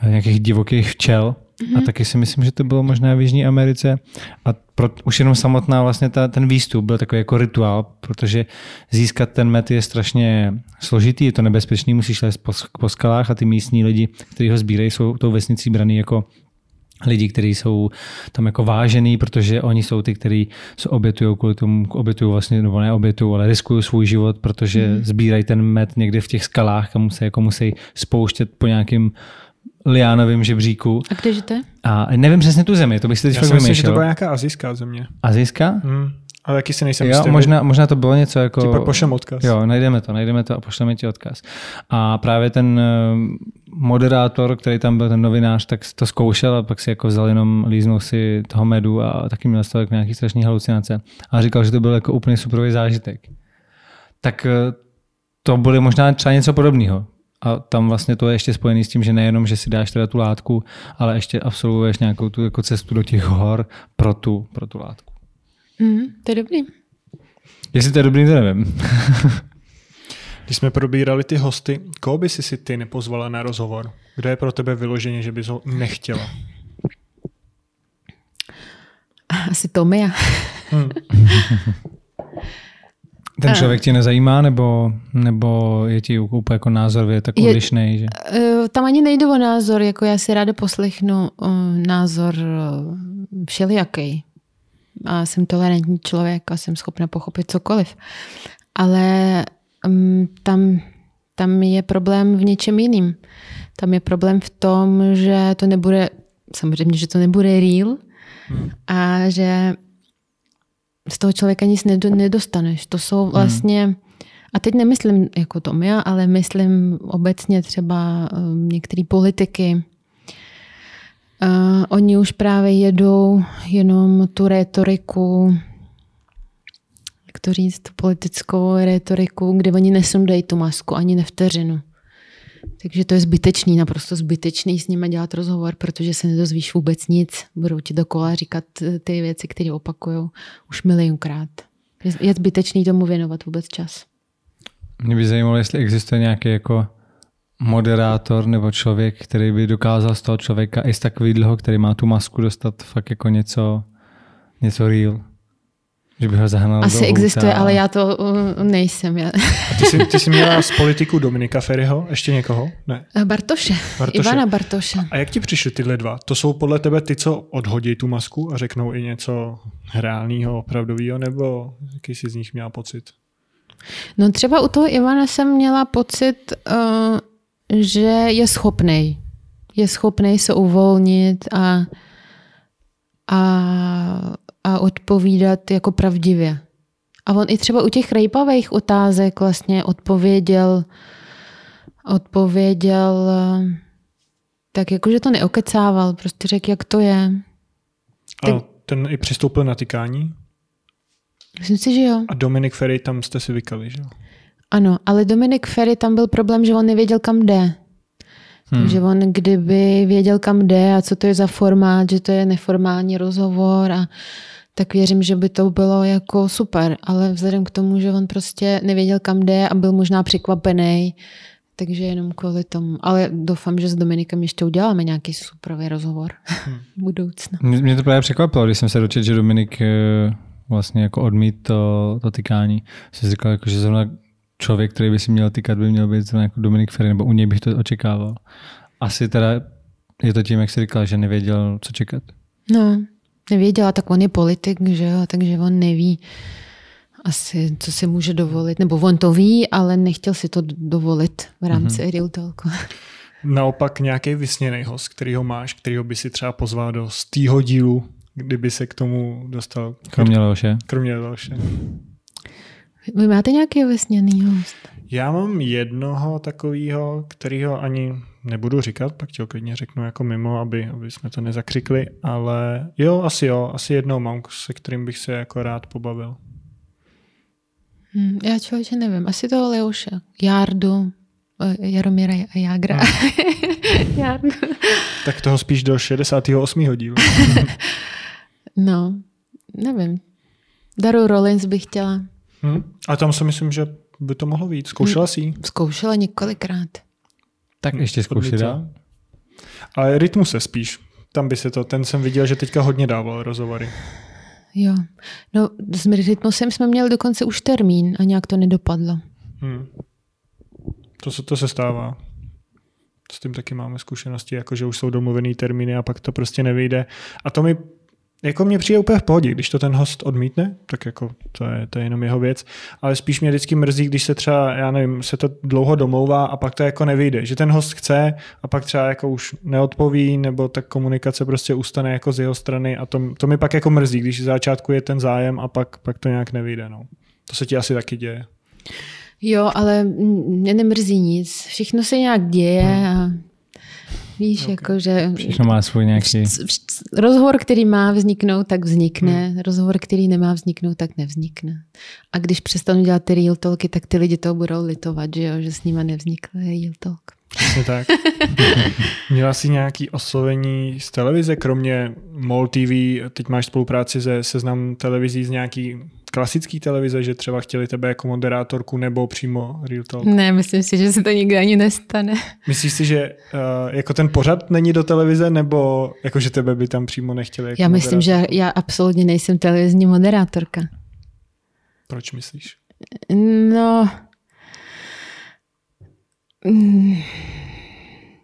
eh, nějakých divokých včel, Mm-hmm. A mhm. taky si myslím, že to bylo možná v Jižní Americe. A pro, už jenom samotná vlastně ta, ten výstup byl takový jako rituál, protože získat ten met je strašně složitý, je to nebezpečný, musíš lézt po, po skalách a ty místní lidi, kteří ho sbírají, jsou tou vesnicí braný jako lidi, kteří jsou tam jako vážený, protože oni jsou ty, kteří se obětují kvůli tomu, obětují vlastně, nebo ne obětují, ale riskují svůj život, protože mm. sbírají ten med někde v těch skalách, kam se jako musí spouštět po nějakým liánovém žebříku. A kde žijete? A nevím přesně tu zemi, to bych si teď Já fakt myslím, že to byla nějaká azijská země. Azijská? Mm. Ale taky si nejsem jo, možná, možná to bylo něco jako... Ti pak pošlem odkaz. Jo, najdeme to, najdeme to a pošleme ti odkaz. A právě ten moderátor, který tam byl, ten novinář, tak to zkoušel a pak si jako vzal jenom, líznul si toho medu a taky měl z toho jako nějaký strašný halucinace. A říkal, že to byl jako úplně superový zážitek. Tak eh, to bude možná třeba něco podobného. A tam vlastně to je ještě spojený s tím, že nejenom, že si dáš teda tu látku, ale ještě absolvuješ nějakou tu jako cestu do těch hor pro tu, pro tu látku. Mm, to je dobrý. Jestli to je dobrý, to nevím. Když jsme probírali ty hosty, koho by si si ty nepozvala na rozhovor? Kdo je pro tebe vyloženě, že bys ho nechtěla? Asi Tomia. Hmm. Ten člověk tě nezajímá, nebo, nebo je ti úplně jako názor je tak odlišný? Že... Eh, tam ani nejde o názor, jako já si ráda poslechnu uh, názor uh, všelijaký a jsem tolerantní člověk a jsem schopna pochopit cokoliv. Ale tam, tam je problém v něčem jiným. Tam je problém v tom, že to nebude, samozřejmě, že to nebude real hmm. a že z toho člověka nic nedostaneš. To jsou hmm. vlastně, a teď nemyslím jako tom já, ale myslím obecně třeba um, některé politiky, Uh, oni už právě jedou jenom tu retoriku, jak to říct, tu politickou retoriku, kde oni nesundají tu masku ani ne vteřinu. Takže to je zbytečný, naprosto zbytečný s nimi dělat rozhovor, protože se nedozvíš vůbec nic. Budou ti dokola říkat eh, ty věci, které opakují už milionkrát. Je, je zbytečný tomu věnovat vůbec čas. Mě by zajímalo, jestli existuje nějaký jako moderátor nebo člověk, který by dokázal z toho člověka i z takového, který má tu masku, dostat fakt jako něco, něco real. Že by ho zahnal Asi do existuje, ale já to uh, nejsem. Já. A ty jsi, ty jsi měla z politiku Dominika Ferryho? Ještě někoho? Ne. Bartoše. Bartoše. Ivana Bartoše. A jak ti přišly tyhle dva? To jsou podle tebe ty, co odhodí tu masku a řeknou i něco reálného, opravdového, nebo jaký jsi z nich měla pocit? No třeba u toho Ivana jsem měla pocit, uh, že je schopný. Je schopný se uvolnit a, a, a odpovídat jako pravdivě. A on i třeba u těch rejpavých otázek vlastně odpověděl, odpověděl eh, tak jako, že to neokecával, prostě řekl, jak to je. A ten i přistoupil na tykání? Myslím si, že jo. A Dominik Ferry, tam jste si vykali, že jo? Ano, ale Dominik Ferry, tam byl problém, že on nevěděl, kam jde. Hmm. Takže on kdyby věděl, kam jde a co to je za formát, že to je neformální rozhovor a tak věřím, že by to bylo jako super, ale vzhledem k tomu, že on prostě nevěděl, kam jde a byl možná překvapený, takže jenom kvůli tomu. Ale doufám, že s Dominikem ještě uděláme nějaký superový rozhovor hmm. v budoucnu. Mě, mě to právě překvapilo, když jsem se dočetl, že Dominik eh, vlastně jako odmít to, to tykání. Jsem si říkal, jako, že zrovna člověk, který by si měl tykat, by měl být zrovna jako Dominik Ferry, nebo u něj bych to očekával. Asi teda je to tím, jak jsi říkal, že nevěděl, co čekat. No, nevěděla, tak on je politik, že jo, takže on neví asi, co si může dovolit. Nebo on to ví, ale nechtěl si to dovolit v rámci mm-hmm. Real Talku. Naopak nějaký vysněný host, který ho máš, který by si třeba pozval do z týho dílu, kdyby se k tomu dostal. Kromě Leoše. Kromě Leoše. Vy máte nějaký vysněný host? Já mám jednoho takového, kterýho ani nebudu říkat, pak ti ho klidně řeknu jako mimo, aby, aby jsme to nezakřikli, ale jo, asi jo, asi jednou mám, se kterým bych se jako rád pobavil. Hmm, já člověče nevím, asi toho Leoše, Jardu, Jaromíra Jágra. Hmm. Jardu. tak toho spíš do 68. dílu. no, nevím. Daru Rollins bych chtěla. Hmm. A tam si myslím, že by to mohlo být. Zkoušela jsi Zkoušela několikrát. Tak ještě zkoušet dál. Ale rytmu se spíš. Tam by se to, ten jsem viděl, že teďka hodně dával rozhovory. Jo. No s rytmusem jsme měli dokonce už termín a nějak to nedopadlo. Hmm. To, se, to se stává. S tím taky máme zkušenosti, jako že už jsou domluvený termíny a pak to prostě nevyjde. A to mi jako mě přijde úplně v pohodě, když to ten host odmítne, tak jako to je, to je jenom jeho věc, ale spíš mě vždycky mrzí, když se třeba, já nevím, se to dlouho domlouvá a pak to jako nevyjde, že ten host chce a pak třeba jako už neodpoví, nebo tak komunikace prostě ustane jako z jeho strany a to, to mi pak jako mrzí, když v začátku je ten zájem a pak, pak to nějak nevyjde. No. To se ti asi taky děje. Jo, ale mě nemrzí nic. Všechno se nějak děje a Víš, okay. jako, že... Všechno má svůj nějaký... Rozhovor, který má vzniknout, tak vznikne. Hmm. Rozhovor, který nemá vzniknout, tak nevznikne. A když přestanu dělat ty real talky, tak ty lidi toho budou litovat, že, jo? že s nima nevznikl real talk. Přesně tak. Měla jsi nějaký oslovení z televize, kromě MOL TV, teď máš spolupráci se seznam televizí z nějaký klasický televize, že třeba chtěli tebe jako moderátorku nebo přímo Real Talk? Ne, myslím si, že se to nikdy ani nestane. Myslíš si, že uh, jako ten pořad není do televize, nebo jako že tebe by tam přímo nechtěli? Jako já myslím, že já absolutně nejsem televizní moderátorka. Proč myslíš? No,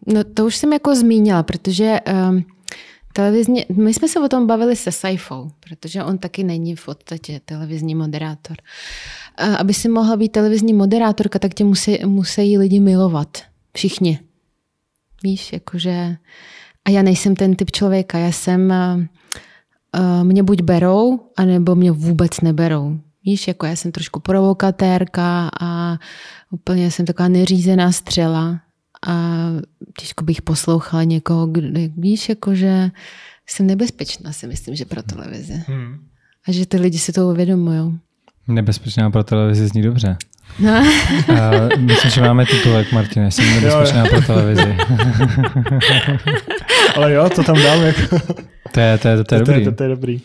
No to už jsem jako zmínila, protože um, televizní, my jsme se o tom bavili se Saifou, protože on taky není v podstatě televizní moderátor. Aby si mohla být televizní moderátorka, tak tě musí, musí lidi milovat. Všichni. Víš, jakože... A já nejsem ten typ člověka. Já jsem... Mě buď berou, anebo mě vůbec neberou. Víš, jako já jsem trošku provokatérka a úplně jsem taková neřízená střela a těžko bych poslouchala někoho, kde, víš, jako že jsem nebezpečná, si myslím, že pro televizi. Hmm. A že ty lidi si to uvědomují. Nebezpečná pro televizi zní dobře. No. A myslím, že máme titulek, Martine, jsem nebezpečná pro televizi. Ale jo, to tam dám. Jako. To je, to je, to je to, dobrý. je, to je dobrý.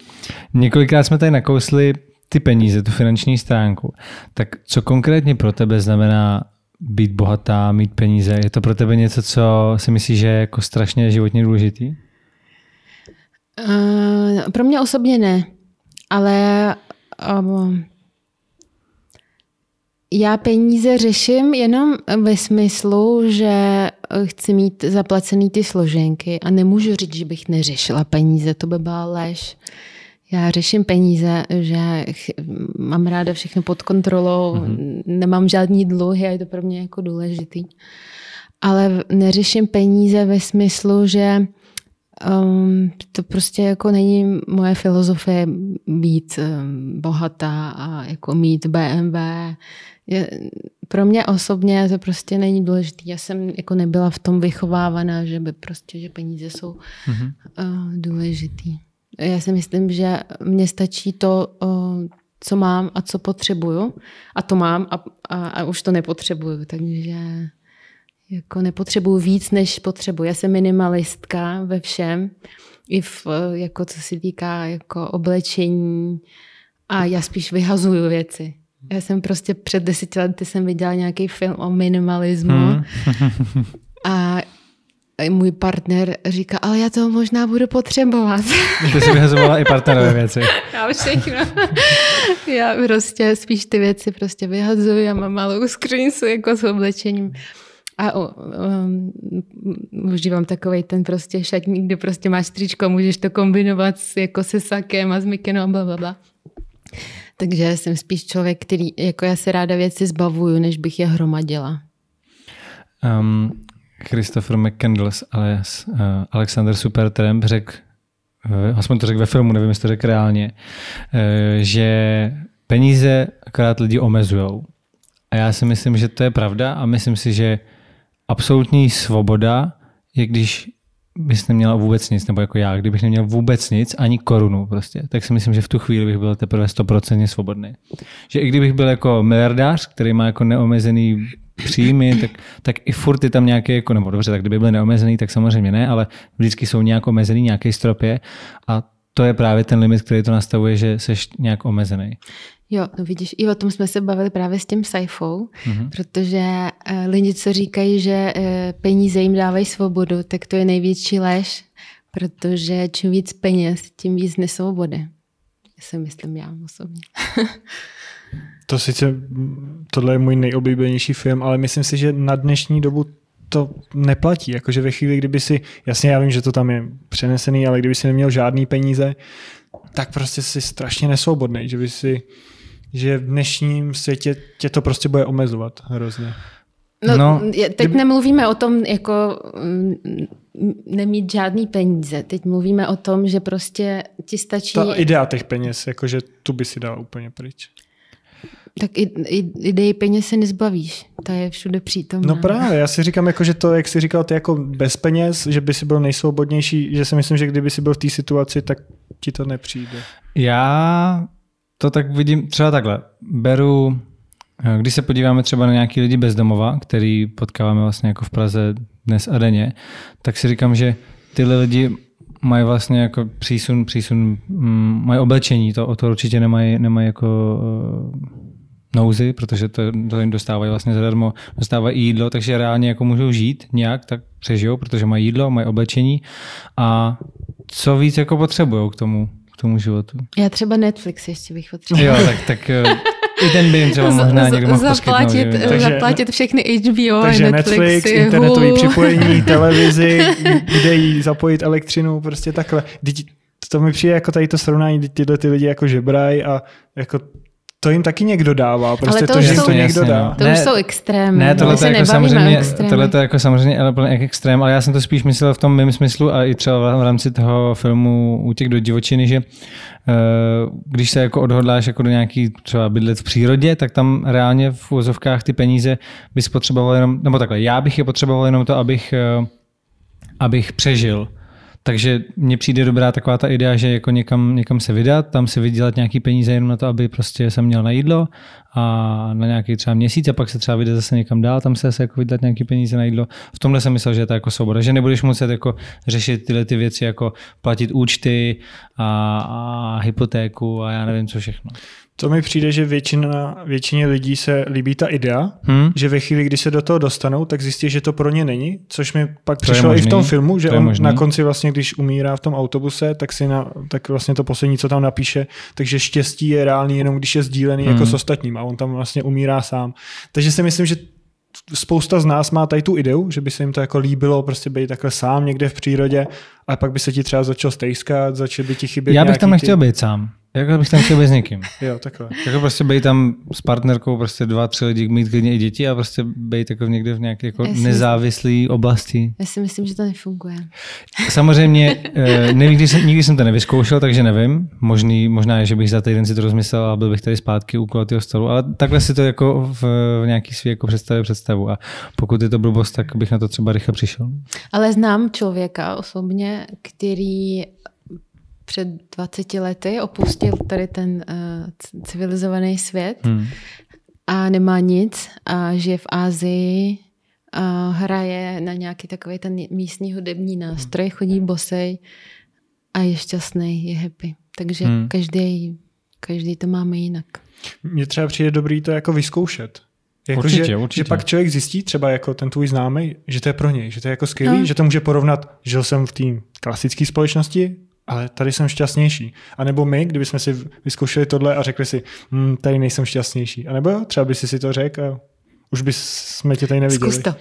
Několikrát jsme tady nakousli ty peníze, tu finanční stránku. Tak co konkrétně pro tebe znamená být bohatá, mít peníze? Je to pro tebe něco, co si myslíš, že je jako strašně životně důležitý? Uh, pro mě osobně ne, ale um, já peníze řeším jenom ve smyslu, že chci mít zaplacený ty složenky a nemůžu říct, že bych neřešila peníze, to by byla lež. Já řeším peníze, že mám ráda všechno pod kontrolou, mm-hmm. nemám žádný dluhy a je to pro mě jako důležitý. Ale neřeším peníze ve smyslu, že um, to prostě jako není moje filozofie být um, bohatá a jako mít BMW. Je, pro mě osobně to prostě není důležité. Já jsem jako nebyla v tom vychovávaná, že by prostě, že peníze jsou mm-hmm. uh, důležitý. Já si myslím, že mně stačí to, co mám a co potřebuju. A to mám a, a, a už to nepotřebuju. Takže jako nepotřebuju víc, než potřebuji. Já jsem minimalistka ve všem. I v, jako co se týká jako oblečení. A já spíš vyhazuju věci. Já jsem prostě před deseti lety jsem viděla nějaký film o minimalismu. Hmm. a můj partner říká, ale já to možná budu potřebovat. Ty jsi vyhazovala i partnerové věci. Já všechno. Já prostě spíš ty věci prostě vyhazuju, já mám malou skřínku jako s oblečením. A um, užívám takový ten prostě šatník, kde prostě máš tričko, můžeš to kombinovat s, jako se sakem a s mikenou a bla, bla. Takže jsem spíš člověk, který, jako já se ráda věci zbavuju, než bych je hromadila. Um, Christopher McCandless alias uh, Alexander Supertramp řekl, uh, aspoň to řekl ve filmu, nevím, jestli to řekl reálně, uh, že peníze akorát lidi omezujou. A já si myslím, že to je pravda a myslím si, že absolutní svoboda je, když bys neměla vůbec nic, nebo jako já, kdybych neměl vůbec nic, ani korunu prostě, tak si myslím, že v tu chvíli bych byl teprve stoprocentně svobodný. Že i kdybych byl jako miliardář, který má jako neomezený příjmy, tak, tak i furt je tam nějaké, jako, nebo dobře, tak kdyby byl neomezený, tak samozřejmě ne, ale vždycky jsou nějak omezený, nějaký stropě a to je právě ten limit, který to nastavuje, že jsi nějak omezený. Jo, no vidíš, i o tom jsme se bavili právě s tím Saifou, mm-hmm. protože uh, lidi, co říkají, že uh, peníze jim dávají svobodu, tak to je největší lež, protože čím víc peněz, tím víc nesvobody. Já si myslím já osobně. to sice, tohle je můj nejoblíbenější film, ale myslím si, že na dnešní dobu to neplatí. Jakože ve chvíli, kdyby si, jasně já vím, že to tam je přenesený, ale kdyby si neměl žádný peníze, tak prostě jsi strašně nesvobodný, že by si že v dnešním světě tě to prostě bude omezovat hrozně. No, no teď kdyby... nemluvíme o tom, jako mm, nemít žádný peníze. Teď mluvíme o tom, že prostě ti stačí... Ta idea těch peněz, jakože tu by si dala úplně pryč. Tak i, i, idei peněz se nezbavíš. Ta je všude přítomná. No právě, já si říkám, jako, že to, jak jsi říkal, ty jako bez peněz, že by si byl nejsvobodnější, že si myslím, že kdyby si byl v té situaci, tak ti to nepřijde. Já to tak vidím třeba takhle. Beru, eh, když se podíváme třeba na nějaký lidi bezdomova, který potkáváme vlastně jako v Praze dnes a denně, tak si říkám, že tyhle lidi mají vlastně jako přísun, přísun, mm, mají oblečení, to, o to určitě nemají, nemají jako nouzy, protože to, to jim dostávají vlastně zadarmo, dostávají jídlo, takže reálně jako můžou žít nějak, tak přežijou, protože mají jídlo, mají oblečení a co víc jako potřebují k tomu, k tomu životu. Já třeba Netflix ještě bych potřebovala. Jo, tak, tak eh, i ten by jim třeba možná někdo mohl zaplatit, takže, zaplatit všechny HBO takže Netflix, Netflix, internetový připojení, televizi, kde jí zapojit elektřinu, prostě takhle. To mi přijde jako tady to srovnání, tyhle ty lidi jako žebraj a jako to jim taky někdo dává, prostě ale to, to že jsou, to někdo jasně, dá. No. To ne, už jsou extrémy. Ne, tohle to jako samozřejmě, tohle to jako samozřejmě ale jak extrém, ale já jsem to spíš myslel v tom mém smyslu a i třeba v rámci toho filmu Útěk do divočiny, že eh, když se jako odhodláš jako do nějaký třeba bydlet v přírodě, tak tam reálně v úzovkách ty peníze bys potřeboval jenom, nebo takhle, já bych je potřeboval jenom to, abych, eh, abych přežil takže mně přijde dobrá taková ta idea, že jako někam, někam se vydat, tam si vydělat nějaký peníze jenom na to, aby prostě jsem měl na jídlo a na nějaký třeba měsíc a pak se třeba vyjde zase někam dál, tam se zase jako vydat nějaký peníze na jídlo. V tomhle jsem myslel, že je to jako svoboda, že nebudeš muset jako řešit tyhle ty věci, jako platit účty a, a hypotéku a já nevím co všechno. To mi přijde, že většina, většině lidí se líbí ta idea, hmm. že ve chvíli, kdy se do toho dostanou, tak zjistí, že to pro ně není, což mi pak to přišlo i v tom filmu, že on možný. na konci vlastně, když umírá v tom autobuse, tak si na, tak vlastně to poslední, co tam napíše, takže štěstí je reálný jenom když je sdílený hmm. jako s ostatním a on tam vlastně umírá sám. Takže si myslím, že spousta z nás má tady tu ideu, že by se jim to jako líbilo prostě být takhle sám někde v přírodě, ale pak by se ti třeba začal stejskat, začal by ti chybět Já bych tam nechtěl ty... být sám. Jako bych tam chtěl být s někým. jo, takhle. Jako prostě být tam s partnerkou, prostě dva, tři lidi, mít klidně i děti a prostě být jako někde v nějaké jako nezávislé oblasti. Já si myslím, že to nefunguje. Samozřejmě, eh, nikdy jsem, nikdy jsem to nevyzkoušel, takže nevím. Možný, možná je, že bych za týden si to rozmyslel a byl bych tady zpátky u kulatého stolu, ale takhle si to jako v, v nějaký svý jako představě představu a pokud je to blbost, tak bych na to třeba rychle přišel. Ale znám člověka osobně, který před 20 lety opustil tady ten uh, civilizovaný svět hmm. a nemá nic a žije v Ázii a hraje na nějaký takový ten místní hudební nástroj, chodí bosej a je šťastný, je happy. Takže hmm. každý, každý to máme jinak. Mně třeba přijde dobrý to jako vyzkoušet. Jako, určitě, že, určitě. že pak člověk zjistí, třeba jako ten tvůj známý, že to je pro něj, že to je jako skvělý, no. že to může porovnat, žil jsem v té klasické společnosti, ale tady jsem šťastnější. A nebo my, kdybychom si vyzkoušeli tohle a řekli si, hm, tady nejsem šťastnější. A nebo jo, třeba by si si to řekl a už by jsme tě tady neviděli. Zkus to.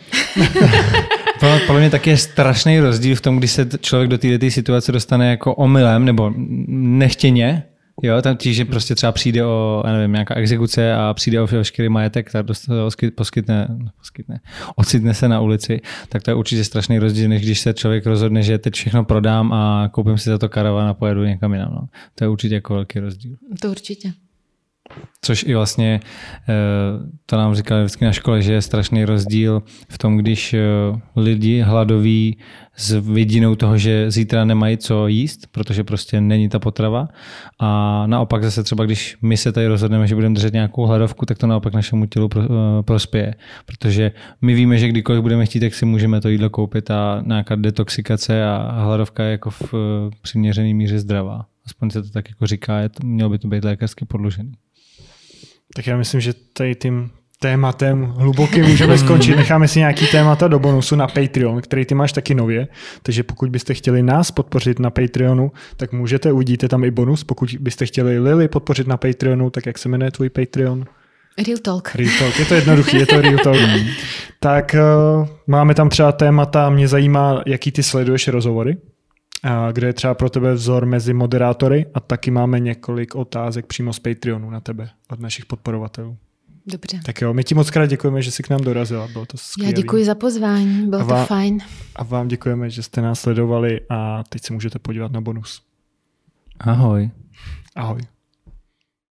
Podle mě taky je strašný rozdíl v tom, když se člověk do této situace dostane jako omylem nebo nechtěně, Jo, tam tí, že prostě třeba přijde o, já nevím, nějaká exekuce a přijde o veškerý majetek, tak poskytne, poskytne, ocitne se na ulici, tak to je určitě strašný rozdíl, než když se člověk rozhodne, že teď všechno prodám a koupím si za to karavan a pojedu někam jinam. No. To je určitě jako velký rozdíl. To určitě. Což i vlastně eh, to nám říkali vždycky na škole, že je strašný rozdíl v tom, když eh, lidi hladoví s vidinou toho, že zítra nemají co jíst, protože prostě není ta potrava. A naopak zase třeba, když my se tady rozhodneme, že budeme držet nějakou hladovku, tak to naopak našemu tělu eh, prospěje. Protože my víme, že kdykoliv budeme chtít, tak si můžeme to jídlo koupit a nějaká detoxikace a hladovka je jako v přiměřený míře zdravá. Aspoň se to tak jako říká, mělo by to být lékařsky podložený. Tak já myslím, že tady tím tématem hlubokým můžeme skončit. Necháme si nějaký témata do bonusu na Patreon, který ty máš taky nově. Takže pokud byste chtěli nás podpořit na Patreonu, tak můžete, uvidíte tam i bonus. Pokud byste chtěli Lily podpořit na Patreonu, tak jak se jmenuje tvůj Patreon? Real Talk. Real Talk, je to jednoduchý, je to Real Talk. tak uh, máme tam třeba témata, mě zajímá, jaký ty sleduješ rozhovory kde je třeba pro tebe vzor mezi moderátory a taky máme několik otázek přímo z Patreonu na tebe od našich podporovatelů. Dobře. Tak jo, my ti moc krát děkujeme, že jsi k nám dorazila, bylo to skvělé. Já děkuji za pozvání, bylo vám, to fajn. A vám děkujeme, že jste nás sledovali a teď se můžete podívat na bonus. Ahoj. Ahoj.